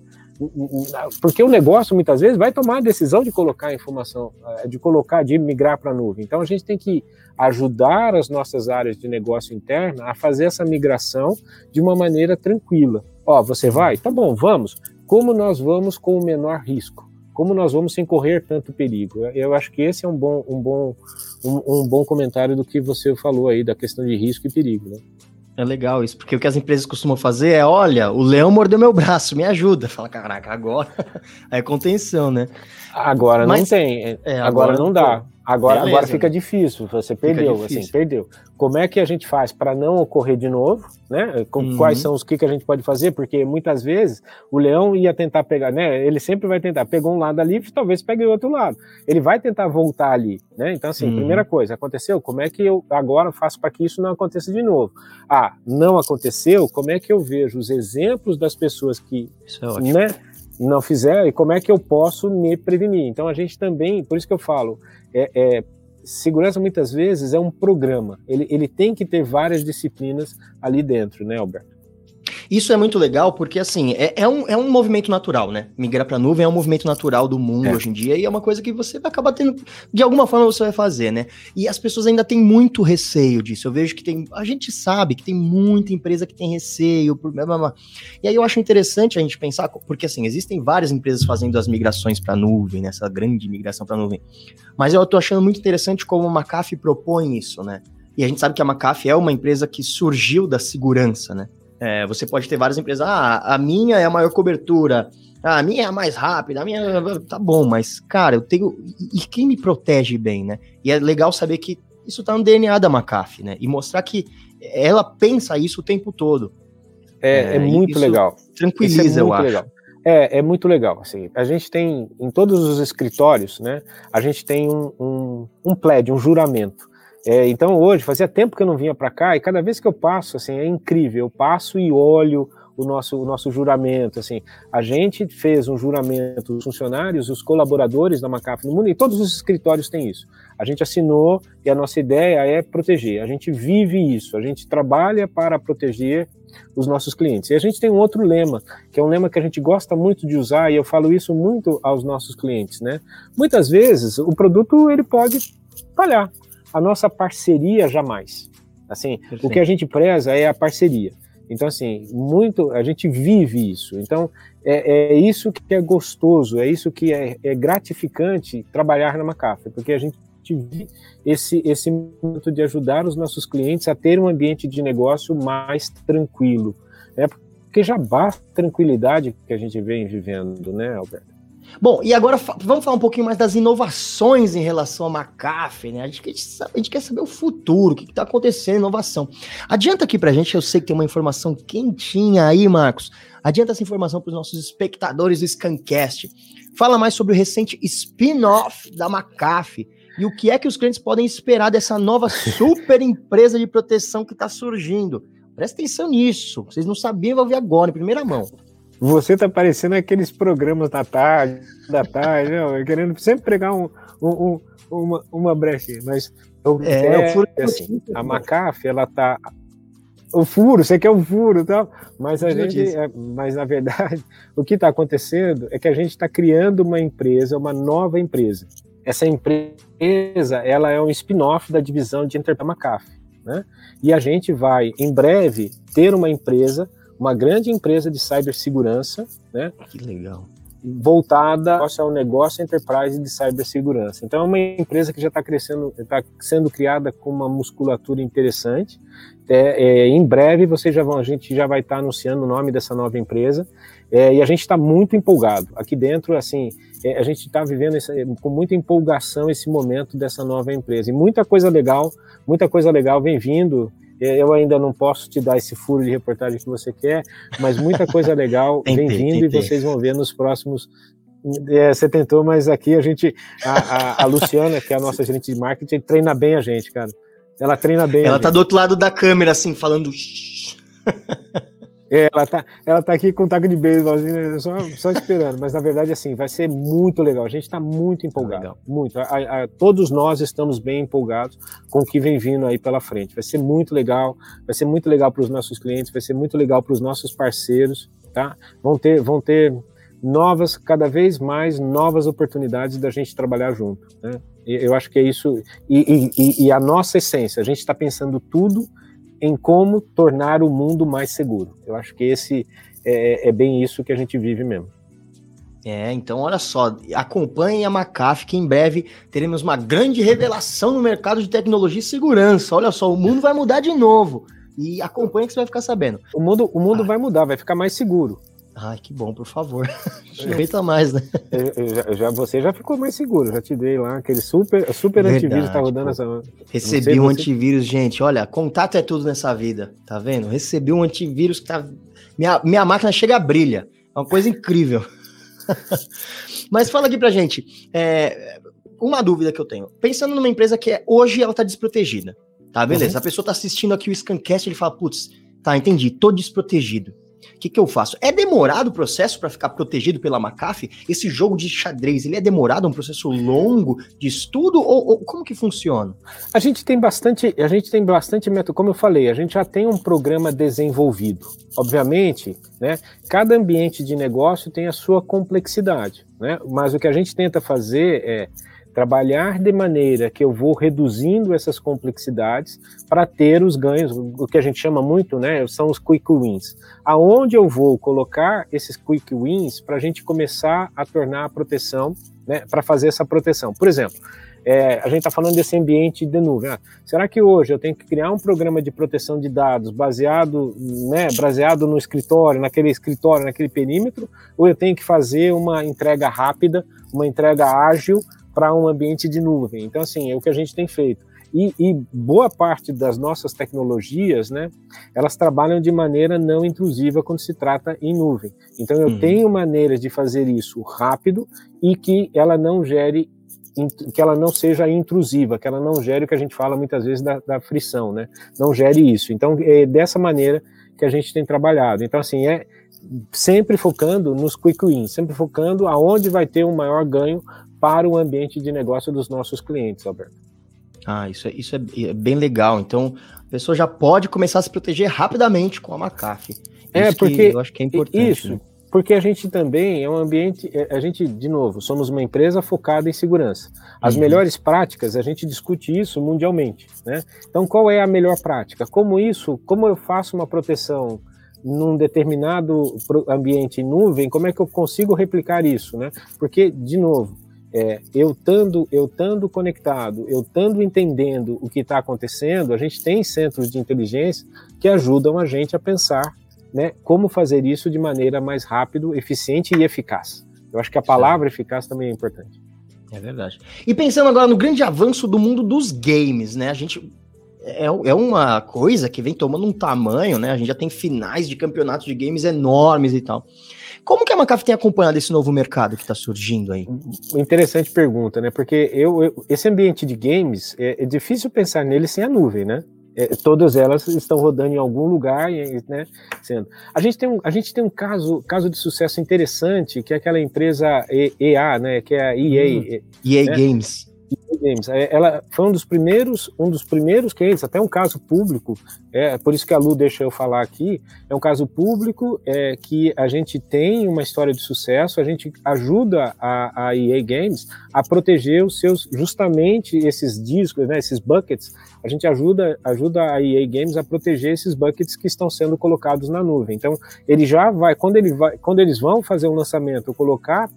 Porque o negócio muitas vezes vai tomar a decisão de colocar a informação, eh, de colocar, de migrar para a nuvem. Então a gente tem que ajudar as nossas áreas de negócio interna a fazer essa migração de uma maneira tranquila. Ó, você vai? Tá bom, vamos. Como nós vamos com o menor risco? Como nós vamos sem correr tanto perigo? Eu acho que esse é um bom, um bom, um, um bom comentário do que você falou aí da questão de risco e perigo, né? É legal isso, porque o que as empresas costumam fazer é: olha, o leão mordeu meu braço, me ajuda. Fala, caraca, agora [LAUGHS] é contenção, né? Agora Mas, não tem, é, agora, agora, não dá. Agora, agora fica difícil, você perdeu, assim, difícil. assim, perdeu. Como é que a gente faz para não ocorrer de novo, né? Uhum. Quais são os que, que a gente pode fazer? Porque muitas vezes o leão ia tentar pegar, né? Ele sempre vai tentar, pegou um lado ali, talvez pegue o outro lado. Ele vai tentar voltar ali, né? Então, assim, uhum. primeira coisa, aconteceu, como é que eu agora faço para que isso não aconteça de novo? Ah, não aconteceu, como é que eu vejo os exemplos das pessoas que, é né? Não fizer e como é que eu posso me prevenir. Então a gente também, por isso que eu falo, é, é, segurança muitas vezes é um programa. Ele, ele tem que ter várias disciplinas ali dentro, né, Alberto? Isso é muito legal porque, assim, é, é, um, é um movimento natural, né? Migrar para nuvem é um movimento natural do mundo é. hoje em dia e é uma coisa que você vai acabar tendo, de alguma forma você vai fazer, né? E as pessoas ainda têm muito receio disso. Eu vejo que tem, a gente sabe que tem muita empresa que tem receio. E aí eu acho interessante a gente pensar, porque, assim, existem várias empresas fazendo as migrações para nuvem, né? Essa grande migração para nuvem. Mas eu tô achando muito interessante como a McAfee propõe isso, né? E a gente sabe que a McAfee é uma empresa que surgiu da segurança, né? É, você pode ter várias empresas. Ah, a minha é a maior cobertura. Ah, a minha é a mais rápida. A minha. Tá bom, mas, cara, eu tenho. E quem me protege bem, né? E é legal saber que isso tá no DNA da McAfee, né? E mostrar que ela pensa isso o tempo todo. É, é, é muito legal. Tranquiliza, é eu acho. Legal. É, é muito legal. Assim, a gente tem, em todos os escritórios, né? A gente tem um, um, um pledge, um juramento. É, então hoje, fazia tempo que eu não vinha para cá e cada vez que eu passo, assim, é incrível. Eu passo e olho o nosso, o nosso juramento, assim. A gente fez um juramento, os funcionários, os colaboradores da Macaf no mundo, e todos os escritórios têm isso. A gente assinou e a nossa ideia é proteger. A gente vive isso, a gente trabalha para proteger os nossos clientes. E a gente tem um outro lema, que é um lema que a gente gosta muito de usar, e eu falo isso muito aos nossos clientes, né? Muitas vezes o produto ele pode falhar, a nossa parceria jamais. Assim, Perfeito. o que a gente preza é a parceria. Então, assim, muito, a gente vive isso. Então, é, é isso que é gostoso, é isso que é, é gratificante trabalhar na Macafé, porque a gente vive esse, esse momento de ajudar os nossos clientes a ter um ambiente de negócio mais tranquilo, né? Porque já basta tranquilidade que a gente vem vivendo, né, Alberto? Bom, e agora vamos falar um pouquinho mais das inovações em relação a McAfee, né? A gente, a gente quer saber o futuro, o que está acontecendo, inovação. Adianta aqui pra gente, eu sei que tem uma informação quentinha aí, Marcos. Adianta essa informação para os nossos espectadores do Scancast. Fala mais sobre o recente spin-off da McAfee e o que é que os clientes podem esperar dessa nova super empresa de proteção que está surgindo. Presta atenção nisso. Vocês não sabiam, vai ouvir agora, em primeira mão. Você tá parecendo aqueles programas da tarde, da tarde, não, querendo sempre pregar um, um, uma, uma brecha, mas eu, é, é, o furo é assim, a McAfee, ela tá o furo, você quer o furo, tal, mas a gente, é, mas na verdade, [LAUGHS] o que está acontecendo é que a gente está criando uma empresa, uma nova empresa. Essa empresa, ela é um spin-off da divisão de Enterprise McAfee, né? E a gente vai, em breve, ter uma empresa uma grande empresa de cibersegurança, né? Que legal. Voltada ao negócio enterprise de cibersegurança. Então, é uma empresa que já está crescendo, está sendo criada com uma musculatura interessante. É, é, em breve, você já vão, a gente já vai estar tá anunciando o nome dessa nova empresa. É, e a gente está muito empolgado. Aqui dentro, assim, é, a gente está vivendo esse, com muita empolgação esse momento dessa nova empresa. E muita coisa legal, muita coisa legal vem vindo. Eu ainda não posso te dar esse furo de reportagem que você quer, mas muita coisa legal [LAUGHS] vem vindo e vocês vão ver nos próximos. É, você tentou, mas aqui a gente, a, a, a Luciana, que é a nossa gerente de marketing, treina bem a gente, cara. Ela treina bem. Ela tá do outro lado da câmera, assim, falando. É, ela tá, ela tá aqui com um taco de beisebol, assim, só, só esperando. Mas na verdade, assim, vai ser muito legal. A gente está muito empolgado. Legal. Muito. A, a, todos nós estamos bem empolgados com o que vem vindo aí pela frente. Vai ser muito legal. Vai ser muito legal para os nossos clientes. Vai ser muito legal para os nossos parceiros. Tá? Vão ter, vão ter novas, cada vez mais novas oportunidades da gente trabalhar junto. Né? Eu acho que é isso. E, e, e a nossa essência. A gente está pensando tudo em como tornar o mundo mais seguro. Eu acho que esse é, é bem isso que a gente vive mesmo. É, então olha só, acompanhem a McAfee que em breve teremos uma grande revelação no mercado de tecnologia e segurança. Olha só, o mundo vai mudar de novo. E acompanhe que você vai ficar sabendo. O mundo, o mundo ah. vai mudar, vai ficar mais seguro. Ai, que bom, por favor. [LAUGHS] Aproveita mais, né? Eu, eu já, já, você já ficou mais seguro, já te dei lá aquele super, super antivírus tá rodando essa. Recebi um você... antivírus, gente. Olha, contato é tudo nessa vida, tá vendo? Recebi um antivírus que tá. Minha, minha máquina chega a brilha. É uma coisa incrível. [LAUGHS] Mas fala aqui pra gente. É, uma dúvida que eu tenho. Pensando numa empresa que é, hoje ela tá desprotegida. Tá, beleza. Uhum. A pessoa tá assistindo aqui o Scancast ele fala, putz, tá, entendi, tô desprotegido. O que, que eu faço? É demorado o processo para ficar protegido pela McAfee? Esse jogo de xadrez, ele é demorado, um processo longo de estudo ou, ou, como que funciona? A gente tem bastante, a gente tem bastante método, como eu falei, a gente já tem um programa desenvolvido. Obviamente, né, cada ambiente de negócio tem a sua complexidade, né? Mas o que a gente tenta fazer é trabalhar de maneira que eu vou reduzindo essas complexidades para ter os ganhos, o que a gente chama muito, né, são os quick wins. Aonde eu vou colocar esses quick wins para a gente começar a tornar a proteção, né, para fazer essa proteção. Por exemplo, é, a gente está falando desse ambiente de nuvem. Ah, será que hoje eu tenho que criar um programa de proteção de dados baseado, né, baseado no escritório, naquele escritório, naquele perímetro, ou eu tenho que fazer uma entrega rápida, uma entrega ágil para um ambiente de nuvem. Então, assim, é o que a gente tem feito. E, e, boa parte das nossas tecnologias, né, elas trabalham de maneira não intrusiva quando se trata em nuvem. Então, eu uhum. tenho maneiras de fazer isso rápido e que ela não gere que ela não seja intrusiva, que ela não gere o que a gente fala muitas vezes da, da frição, né? Não gere isso. Então, é dessa maneira que a gente tem trabalhado. Então, assim, é sempre focando nos quick wins, sempre focando aonde vai ter um maior ganho para o ambiente de negócio dos nossos clientes, Alberto. Ah, isso é, isso é, é bem legal. Então, a pessoa já pode começar a se proteger rapidamente com a McAfee. É, isso porque eu acho que é importante. Isso, né? porque a gente também é um ambiente, é, a gente, de novo, somos uma empresa focada em segurança. As uhum. melhores práticas, a gente discute isso mundialmente, né? Então, qual é a melhor prática? Como isso, como eu faço uma proteção num determinado ambiente em nuvem, como é que eu consigo replicar isso, né? Porque, de novo, é, eu estando eu tando conectado, eu estando entendendo o que está acontecendo, a gente tem centros de inteligência que ajudam a gente a pensar né, como fazer isso de maneira mais rápido, eficiente e eficaz. Eu acho que a palavra eficaz também é importante. É verdade. E pensando agora no grande avanço do mundo dos games, né? A gente é, é uma coisa que vem tomando um tamanho, né? A gente já tem finais de campeonatos de games enormes e tal. Como que a Macaf tem acompanhado esse novo mercado que está surgindo aí? Interessante pergunta, né? Porque eu, eu esse ambiente de games é, é, difícil pensar nele sem a nuvem, né? É, todas elas estão rodando em algum lugar, né? Sendo. A gente tem um, a gente tem um caso, caso de sucesso interessante que é aquela empresa EA, né? Que é a EA, hum, EA né? Games. Games. É, ela foi um dos primeiros, um dos primeiros cases, até um caso público, é por isso que a Lu deixa eu falar aqui, é um caso público é, que a gente tem uma história de sucesso, a gente ajuda a, a EA Games a proteger os seus, justamente esses discos, né, esses buckets, a gente ajuda, ajuda a EA Games a proteger esses buckets que estão sendo colocados na nuvem. Então, ele já vai, quando, ele vai, quando eles vão fazer um lançamento, colocar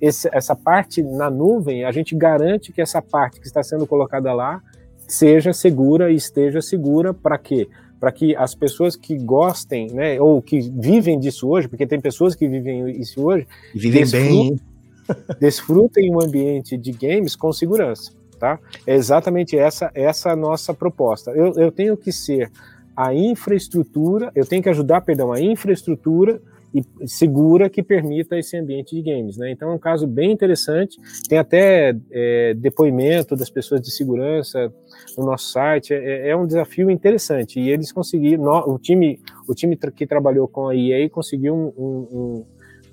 esse, essa parte na nuvem, a gente garante que essa parte que está sendo colocada lá seja segura e esteja segura para quê? Para que as pessoas que gostem, né, ou que vivem disso hoje, porque tem pessoas que vivem isso hoje, vivem desfrutem, bem, [LAUGHS] desfrutem um ambiente de games com segurança, tá? É exatamente essa essa nossa proposta. Eu, eu tenho que ser a infraestrutura, eu tenho que ajudar, perdão, a infraestrutura e segura que permita esse ambiente de games. Né? Então é um caso bem interessante, tem até é, depoimento das pessoas de segurança no nosso site, é, é um desafio interessante e eles conseguiram, no, o time, o time que trabalhou com a EA conseguiu um, um,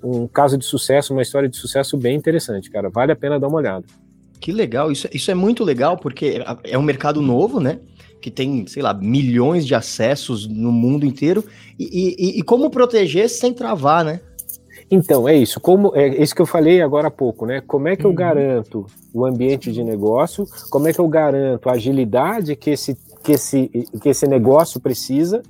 um, um caso de sucesso, uma história de sucesso bem interessante, cara, vale a pena dar uma olhada. Que legal, isso, isso é muito legal porque é um mercado novo, né? que tem, sei lá, milhões de acessos no mundo inteiro, e, e, e como proteger sem travar, né? Então, é isso. Como é isso que eu falei agora há pouco, né? Como é que eu uhum. garanto o ambiente de negócio? Como é que eu garanto a agilidade que esse, que esse, que esse negócio precisa?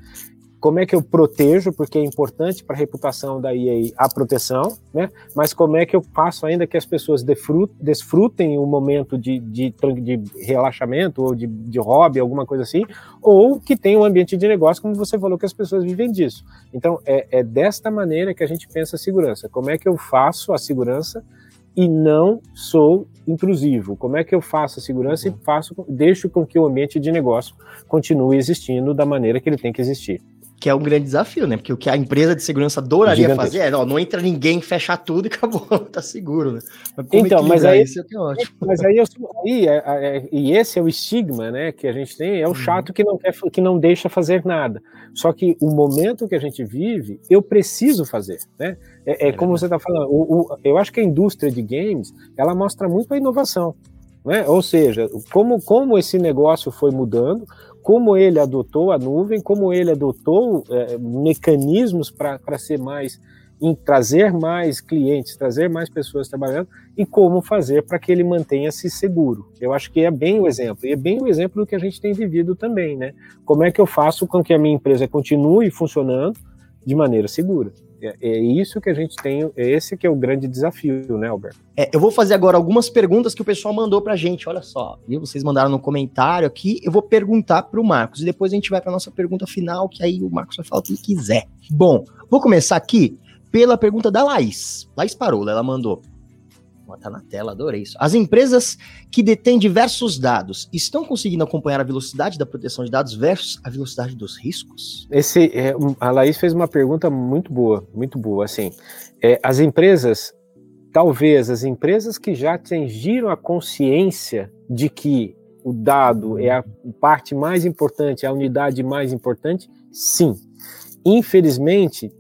Como é que eu protejo, porque é importante para a reputação da EA a proteção, né? Mas como é que eu faço ainda que as pessoas desfrutem o um momento de, de, de, relaxamento ou de, de hobby, alguma coisa assim, ou que tenha um ambiente de negócio, como você falou, que as pessoas vivem disso. Então, é, é desta maneira que a gente pensa a segurança. Como é que eu faço a segurança e não sou intrusivo? Como é que eu faço a segurança uhum. e faço, deixo com que o ambiente de negócio continue existindo da maneira que ele tem que existir? Que é um grande desafio, né? Porque o que a empresa de segurança adoraria Gigantesco. fazer é, ó, não entra ninguém, fecha tudo e acabou, [LAUGHS] tá seguro, né? Mas então, mas aí, isso é ótimo. [LAUGHS] mas aí, eu, aí é, é, e esse é o estigma, né, que a gente tem, é o uhum. chato que não quer, que não deixa fazer nada. Só que o momento que a gente vive, eu preciso fazer, né? É, é, é como você está falando, o, o, eu acho que a indústria de games, ela mostra muito a inovação. Né? Ou seja, como, como esse negócio foi mudando, como ele adotou a nuvem, como ele adotou é, mecanismos para ser mais, em trazer mais clientes, trazer mais pessoas trabalhando e como fazer para que ele mantenha-se seguro. Eu acho que é bem o exemplo, e é bem o exemplo do que a gente tem vivido também, né? Como é que eu faço com que a minha empresa continue funcionando de maneira segura? É, é, isso que a gente tem, é esse que é o grande desafio, né, Alberto? É, eu vou fazer agora algumas perguntas que o pessoal mandou pra gente, olha só, viu? Vocês mandaram no comentário aqui, eu vou perguntar pro Marcos, e depois a gente vai pra nossa pergunta final, que aí o Marcos vai falar o que quiser. Bom, vou começar aqui pela pergunta da Laís. Laís Parola, ela mandou. Tá na tela, adorei isso. As empresas que detêm diversos dados estão conseguindo acompanhar a velocidade da proteção de dados versus a velocidade dos riscos? Esse, é, a Laís fez uma pergunta muito boa, muito boa. Assim, é, as empresas, talvez as empresas que já atingiram a consciência de que o dado é a parte mais importante, a unidade mais importante, sim. Infelizmente,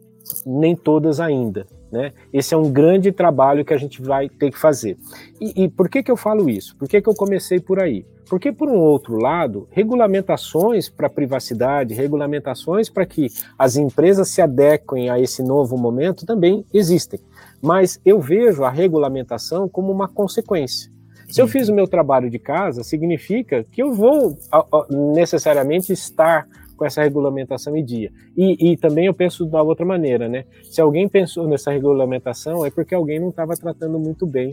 nem todas ainda. Né? Esse é um grande trabalho que a gente vai ter que fazer. E, e por que, que eu falo isso? Por que, que eu comecei por aí? Porque, por um outro lado, regulamentações para privacidade, regulamentações para que as empresas se adequem a esse novo momento também existem. Mas eu vejo a regulamentação como uma consequência. Se eu fiz o meu trabalho de casa, significa que eu vou necessariamente estar com essa regulamentação em dia. E, e, também eu penso da outra maneira, né? Se alguém pensou nessa regulamentação, é porque alguém não estava tratando muito bem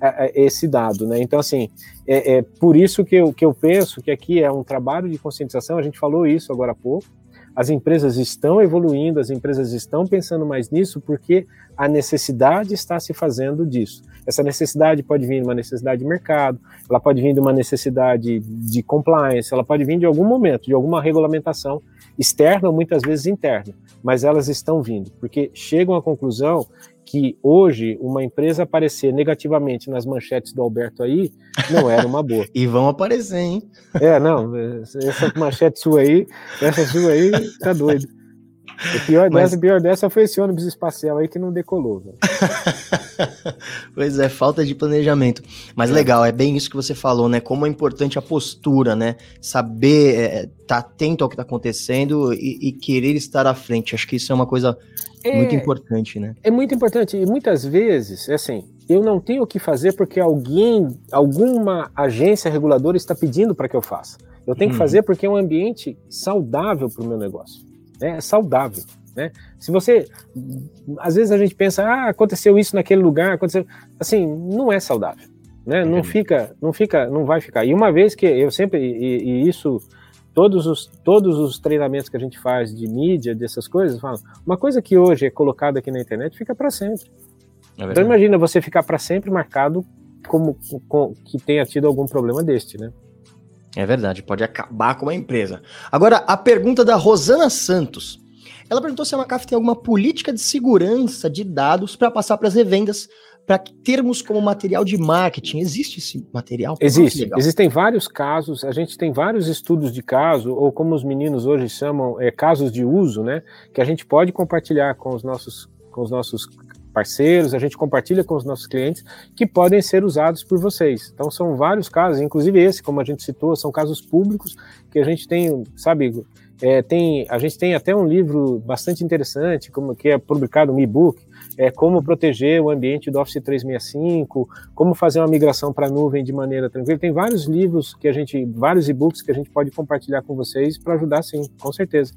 a, a, esse dado, né? Então, assim, é, é, por isso que eu, que eu penso que aqui é um trabalho de conscientização, a gente falou isso agora há pouco, as empresas estão evoluindo, as empresas estão pensando mais nisso, porque a necessidade está se fazendo disso. Essa necessidade pode vir de uma necessidade de mercado, ela pode vir de uma necessidade de compliance, ela pode vir de algum momento, de alguma regulamentação externa ou muitas vezes interna, mas elas estão vindo, porque chegam à conclusão que hoje uma empresa aparecer negativamente nas manchetes do Alberto aí não era uma boa. [LAUGHS] e vão aparecer, hein? É, não, essa manchete sua aí, essa sua aí, tá doido. O pior, Mas... dessa, pior dessa foi esse ônibus espacial aí que não decolou. [LAUGHS] pois é, falta de planejamento. Mas é. legal, é bem isso que você falou, né? Como é importante a postura, né? Saber é, tá atento ao que está acontecendo e, e, querer estar à frente. Acho que isso é uma coisa é, muito importante, né? É muito importante. E muitas vezes, é assim, eu não tenho o que fazer porque alguém, alguma agência reguladora está pedindo para que eu faça. Eu tenho hum. que uhum. fazer porque é um ambiente saudável para o meu negócio né? É saudável. Né? Se você, às vezes a gente pensa, ah, aconteceu isso naquele lugar, aconteceu, assim, não é saudável, né? Não fica, não fica, não vai ficar. E uma vez que eu sempre, e, e isso todos os, todos os treinamentos que a gente faz de mídia, dessas coisas, falam, uma coisa que hoje é colocada aqui na internet fica para sempre. É então imagina você ficar para sempre marcado como com, que tenha tido algum problema deste, né? É verdade, pode acabar com uma empresa. Agora, a pergunta da Rosana Santos. Ela perguntou se a Macaf tem alguma política de segurança de dados para passar para as revendas, para termos como material de marketing. Existe esse material? Existe. Existem vários casos, a gente tem vários estudos de caso, ou como os meninos hoje chamam, é, casos de uso, né? Que a gente pode compartilhar com os nossos, com os nossos parceiros, a gente compartilha com os nossos clientes que podem ser usados por vocês. Então são vários casos, inclusive esse, como a gente citou, são casos públicos que a gente tem, sabe, é, tem, a gente tem até um livro bastante interessante, como que é publicado um e-book, é como proteger o ambiente do Office 365, como fazer uma migração para a nuvem de maneira tranquila. Tem vários livros que a gente, vários e-books que a gente pode compartilhar com vocês para ajudar, sim, com certeza.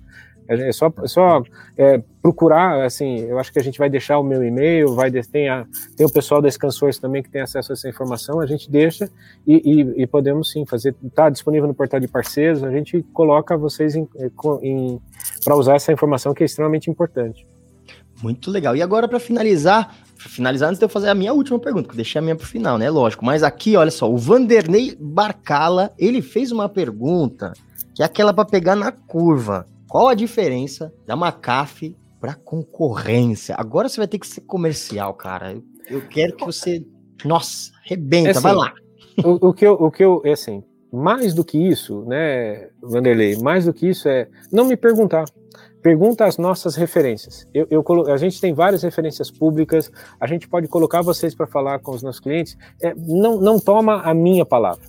É, é só, é só é, procurar, assim, eu acho que a gente vai deixar o meu e-mail, vai tem, a, tem o pessoal da Scansource também que tem acesso a essa informação, a gente deixa e, e, e podemos sim fazer, está disponível no portal de parceiros, a gente coloca vocês para usar essa informação que é extremamente importante. Muito legal. E agora, para finalizar, pra finalizar, antes de eu fazer a minha última pergunta, que eu deixei a minha para o final, né? Lógico. Mas aqui, olha só, o Vanderlei Barcala, ele fez uma pergunta que é aquela para pegar na curva. Qual a diferença da McAfee para concorrência? Agora você vai ter que ser comercial, cara. Eu, eu quero que você, nossa, rebenta, é assim, vai lá. O, o, que eu, o que eu, é assim, mais do que isso, né, Vanderlei, mais do que isso é não me perguntar. Pergunta as nossas referências. Eu, eu, a gente tem várias referências públicas, a gente pode colocar vocês para falar com os nossos clientes. É, não, não toma a minha palavra.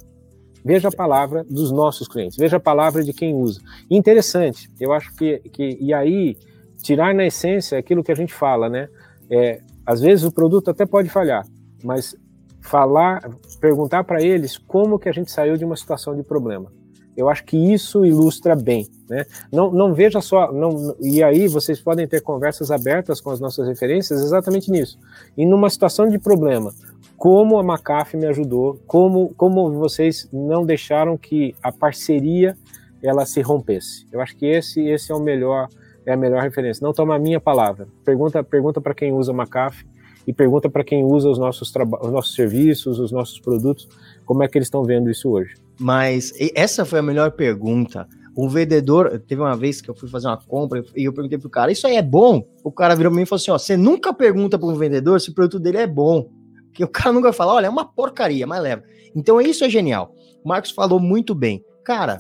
Veja a palavra dos nossos clientes, veja a palavra de quem usa. interessante, eu acho que, que e aí tirar na essência aquilo que a gente fala, né? É, às vezes o produto até pode falhar, mas falar, perguntar para eles como que a gente saiu de uma situação de problema. Eu acho que isso ilustra bem, né? Não, não veja só, não, e aí vocês podem ter conversas abertas com as nossas referências exatamente nisso. E numa situação de problema, como a McAfee me ajudou, como, como vocês não deixaram que a parceria ela se rompesse. Eu acho que esse, esse é o melhor, é a melhor referência. Não toma a minha palavra. Pergunta, pergunta para quem usa McAfee e pergunta para quem usa os nossos, os nossos serviços, os nossos produtos, como é que eles estão vendo isso hoje. Mas essa foi a melhor pergunta. O vendedor, teve uma vez que eu fui fazer uma compra e eu perguntei pro cara, isso aí é bom? O cara virou pra mim e falou assim, ó, você nunca pergunta para um vendedor se o produto dele é bom. Porque o cara nunca vai falar, olha, é uma porcaria, mas leva. Então isso é genial. O Marcos falou muito bem. Cara,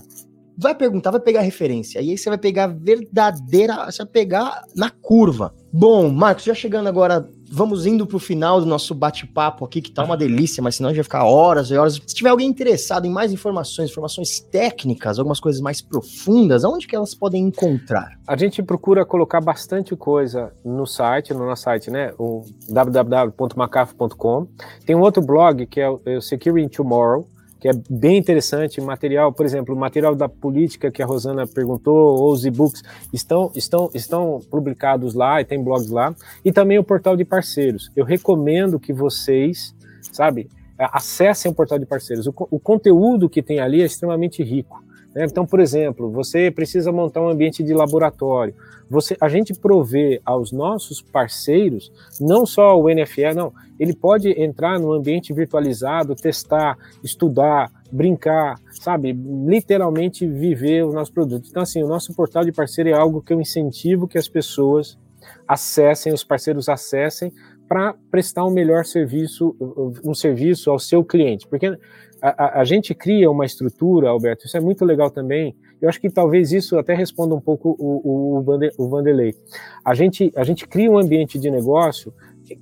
vai perguntar, vai pegar referência. E aí você vai pegar verdadeira, você vai pegar na curva. Bom, Marcos, já chegando agora, vamos indo para o final do nosso bate-papo aqui, que tá uma delícia, mas senão a gente vai ficar horas e horas. Se tiver alguém interessado em mais informações, informações técnicas, algumas coisas mais profundas, aonde que elas podem encontrar? A gente procura colocar bastante coisa no site, no nosso site, né? O www.macaf.com. Tem um outro blog que é o Security Tomorrow, que é bem interessante, material, por exemplo, o material da política que a Rosana perguntou, ou os e-books, estão, estão, estão publicados lá e tem blogs lá, e também o portal de parceiros. Eu recomendo que vocês, sabe, acessem o portal de parceiros. O, o conteúdo que tem ali é extremamente rico. Né? Então, por exemplo, você precisa montar um ambiente de laboratório. Você, a gente provê aos nossos parceiros, não só o NFL, não, ele pode entrar no ambiente virtualizado, testar, estudar, brincar, sabe? Literalmente viver os nossos produtos. Então, assim, o nosso portal de parceiro é algo que eu incentivo que as pessoas acessem, os parceiros acessem, para prestar um melhor serviço, um serviço ao seu cliente. Porque a, a, gente cria uma estrutura, Alberto, isso é muito legal também. Eu acho que talvez isso até responda um pouco o, o, o Vanderlei. A gente, a gente cria um ambiente de negócio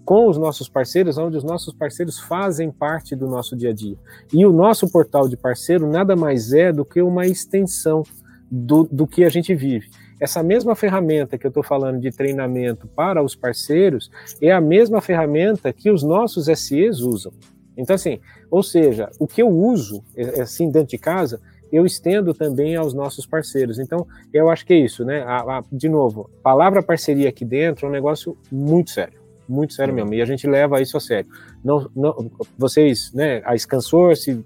com os nossos parceiros, onde os nossos parceiros fazem parte do nosso dia a dia. E o nosso portal de parceiro nada mais é do que uma extensão do, do que a gente vive. Essa mesma ferramenta que eu estou falando de treinamento para os parceiros é a mesma ferramenta que os nossos SEs usam. Então, assim, ou seja, o que eu uso, é, é, assim, dentro de casa, eu estendo também aos nossos parceiros. Então, eu acho que é isso, né? A, a, de novo, palavra parceria aqui dentro é um negócio muito sério, muito sério mesmo. E a gente leva isso a sério. Não, não, vocês, né? A Scansource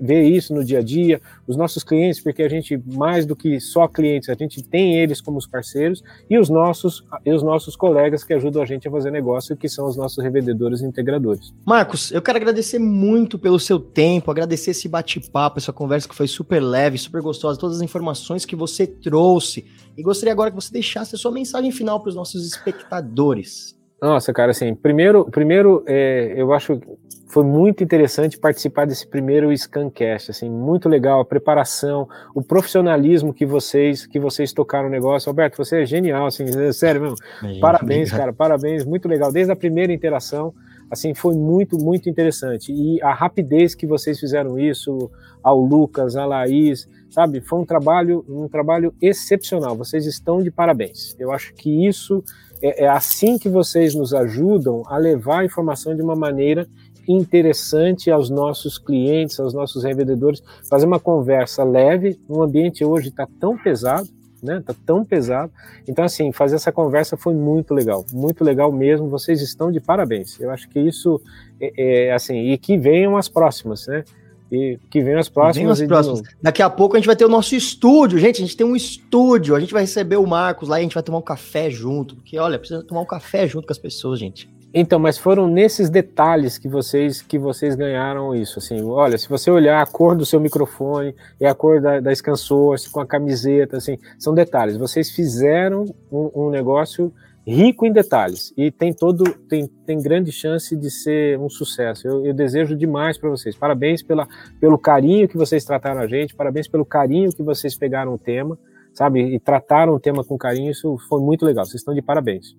vê isso no dia a dia, os nossos clientes, porque a gente, mais do que só clientes, a gente tem eles como os parceiros, e os nossos, e os nossos colegas que ajudam a gente a fazer negócio, que são os nossos revendedores e integradores. Marcos, eu quero agradecer muito pelo seu tempo, agradecer esse bate-papo, essa conversa que foi super leve, super gostosa, todas as informações que você trouxe. E gostaria agora que você deixasse a sua mensagem final para os nossos espectadores. Nossa, cara, assim, primeiro, primeiro é, eu acho que foi muito interessante participar desse primeiro Scancast, assim, muito legal a preparação, o profissionalismo que vocês que vocês tocaram o negócio. Alberto, você é genial, assim, é sério mesmo. parabéns, cara, parabéns, muito legal. Desde a primeira interação, assim, foi muito, muito interessante. E a rapidez que vocês fizeram isso, ao Lucas, a Laís, sabe, foi um trabalho, um trabalho excepcional. Vocês estão de parabéns. Eu acho que isso é, é assim que vocês nos ajudam a levar a informação de uma maneira interessante aos nossos clientes, aos nossos revendedores, fazer uma conversa leve. O ambiente hoje está tão pesado, né? Tá tão pesado. Então, assim, fazer essa conversa foi muito legal, muito legal mesmo. Vocês estão de parabéns. Eu acho que isso é, é assim, e que venham as próximas, né? E que venham as próximas. Venham as próximas. Daqui a pouco a gente vai ter o nosso estúdio, gente. A gente tem um estúdio. A gente vai receber o Marcos lá e a gente vai tomar um café junto. Porque, olha, precisa tomar um café junto com as pessoas, gente. Então, mas foram nesses detalhes que vocês que vocês ganharam isso. Assim, olha, se você olhar a cor do seu microfone e a cor da, da ScanSource com a camiseta, assim, são detalhes. Vocês fizeram um, um negócio rico em detalhes e tem todo tem, tem grande chance de ser um sucesso. Eu, eu desejo demais para vocês. Parabéns pela, pelo carinho que vocês trataram a gente, parabéns pelo carinho que vocês pegaram o tema, sabe, e trataram o tema com carinho. Isso foi muito legal. Vocês estão de parabéns.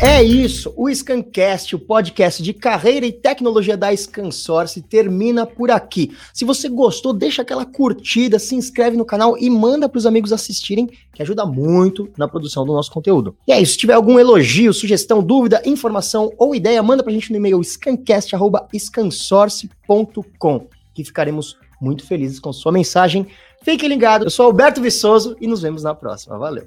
É isso, o Scancast, o podcast de carreira e tecnologia da Scansource termina por aqui. Se você gostou, deixa aquela curtida, se inscreve no canal e manda para os amigos assistirem, que ajuda muito na produção do nosso conteúdo. E é isso, se tiver algum elogio, sugestão, dúvida, informação ou ideia, manda para a gente no e-mail scancast@scansource.com, que ficaremos muito felizes com sua mensagem. Fique ligado, eu sou Alberto Viçoso e nos vemos na próxima. Valeu!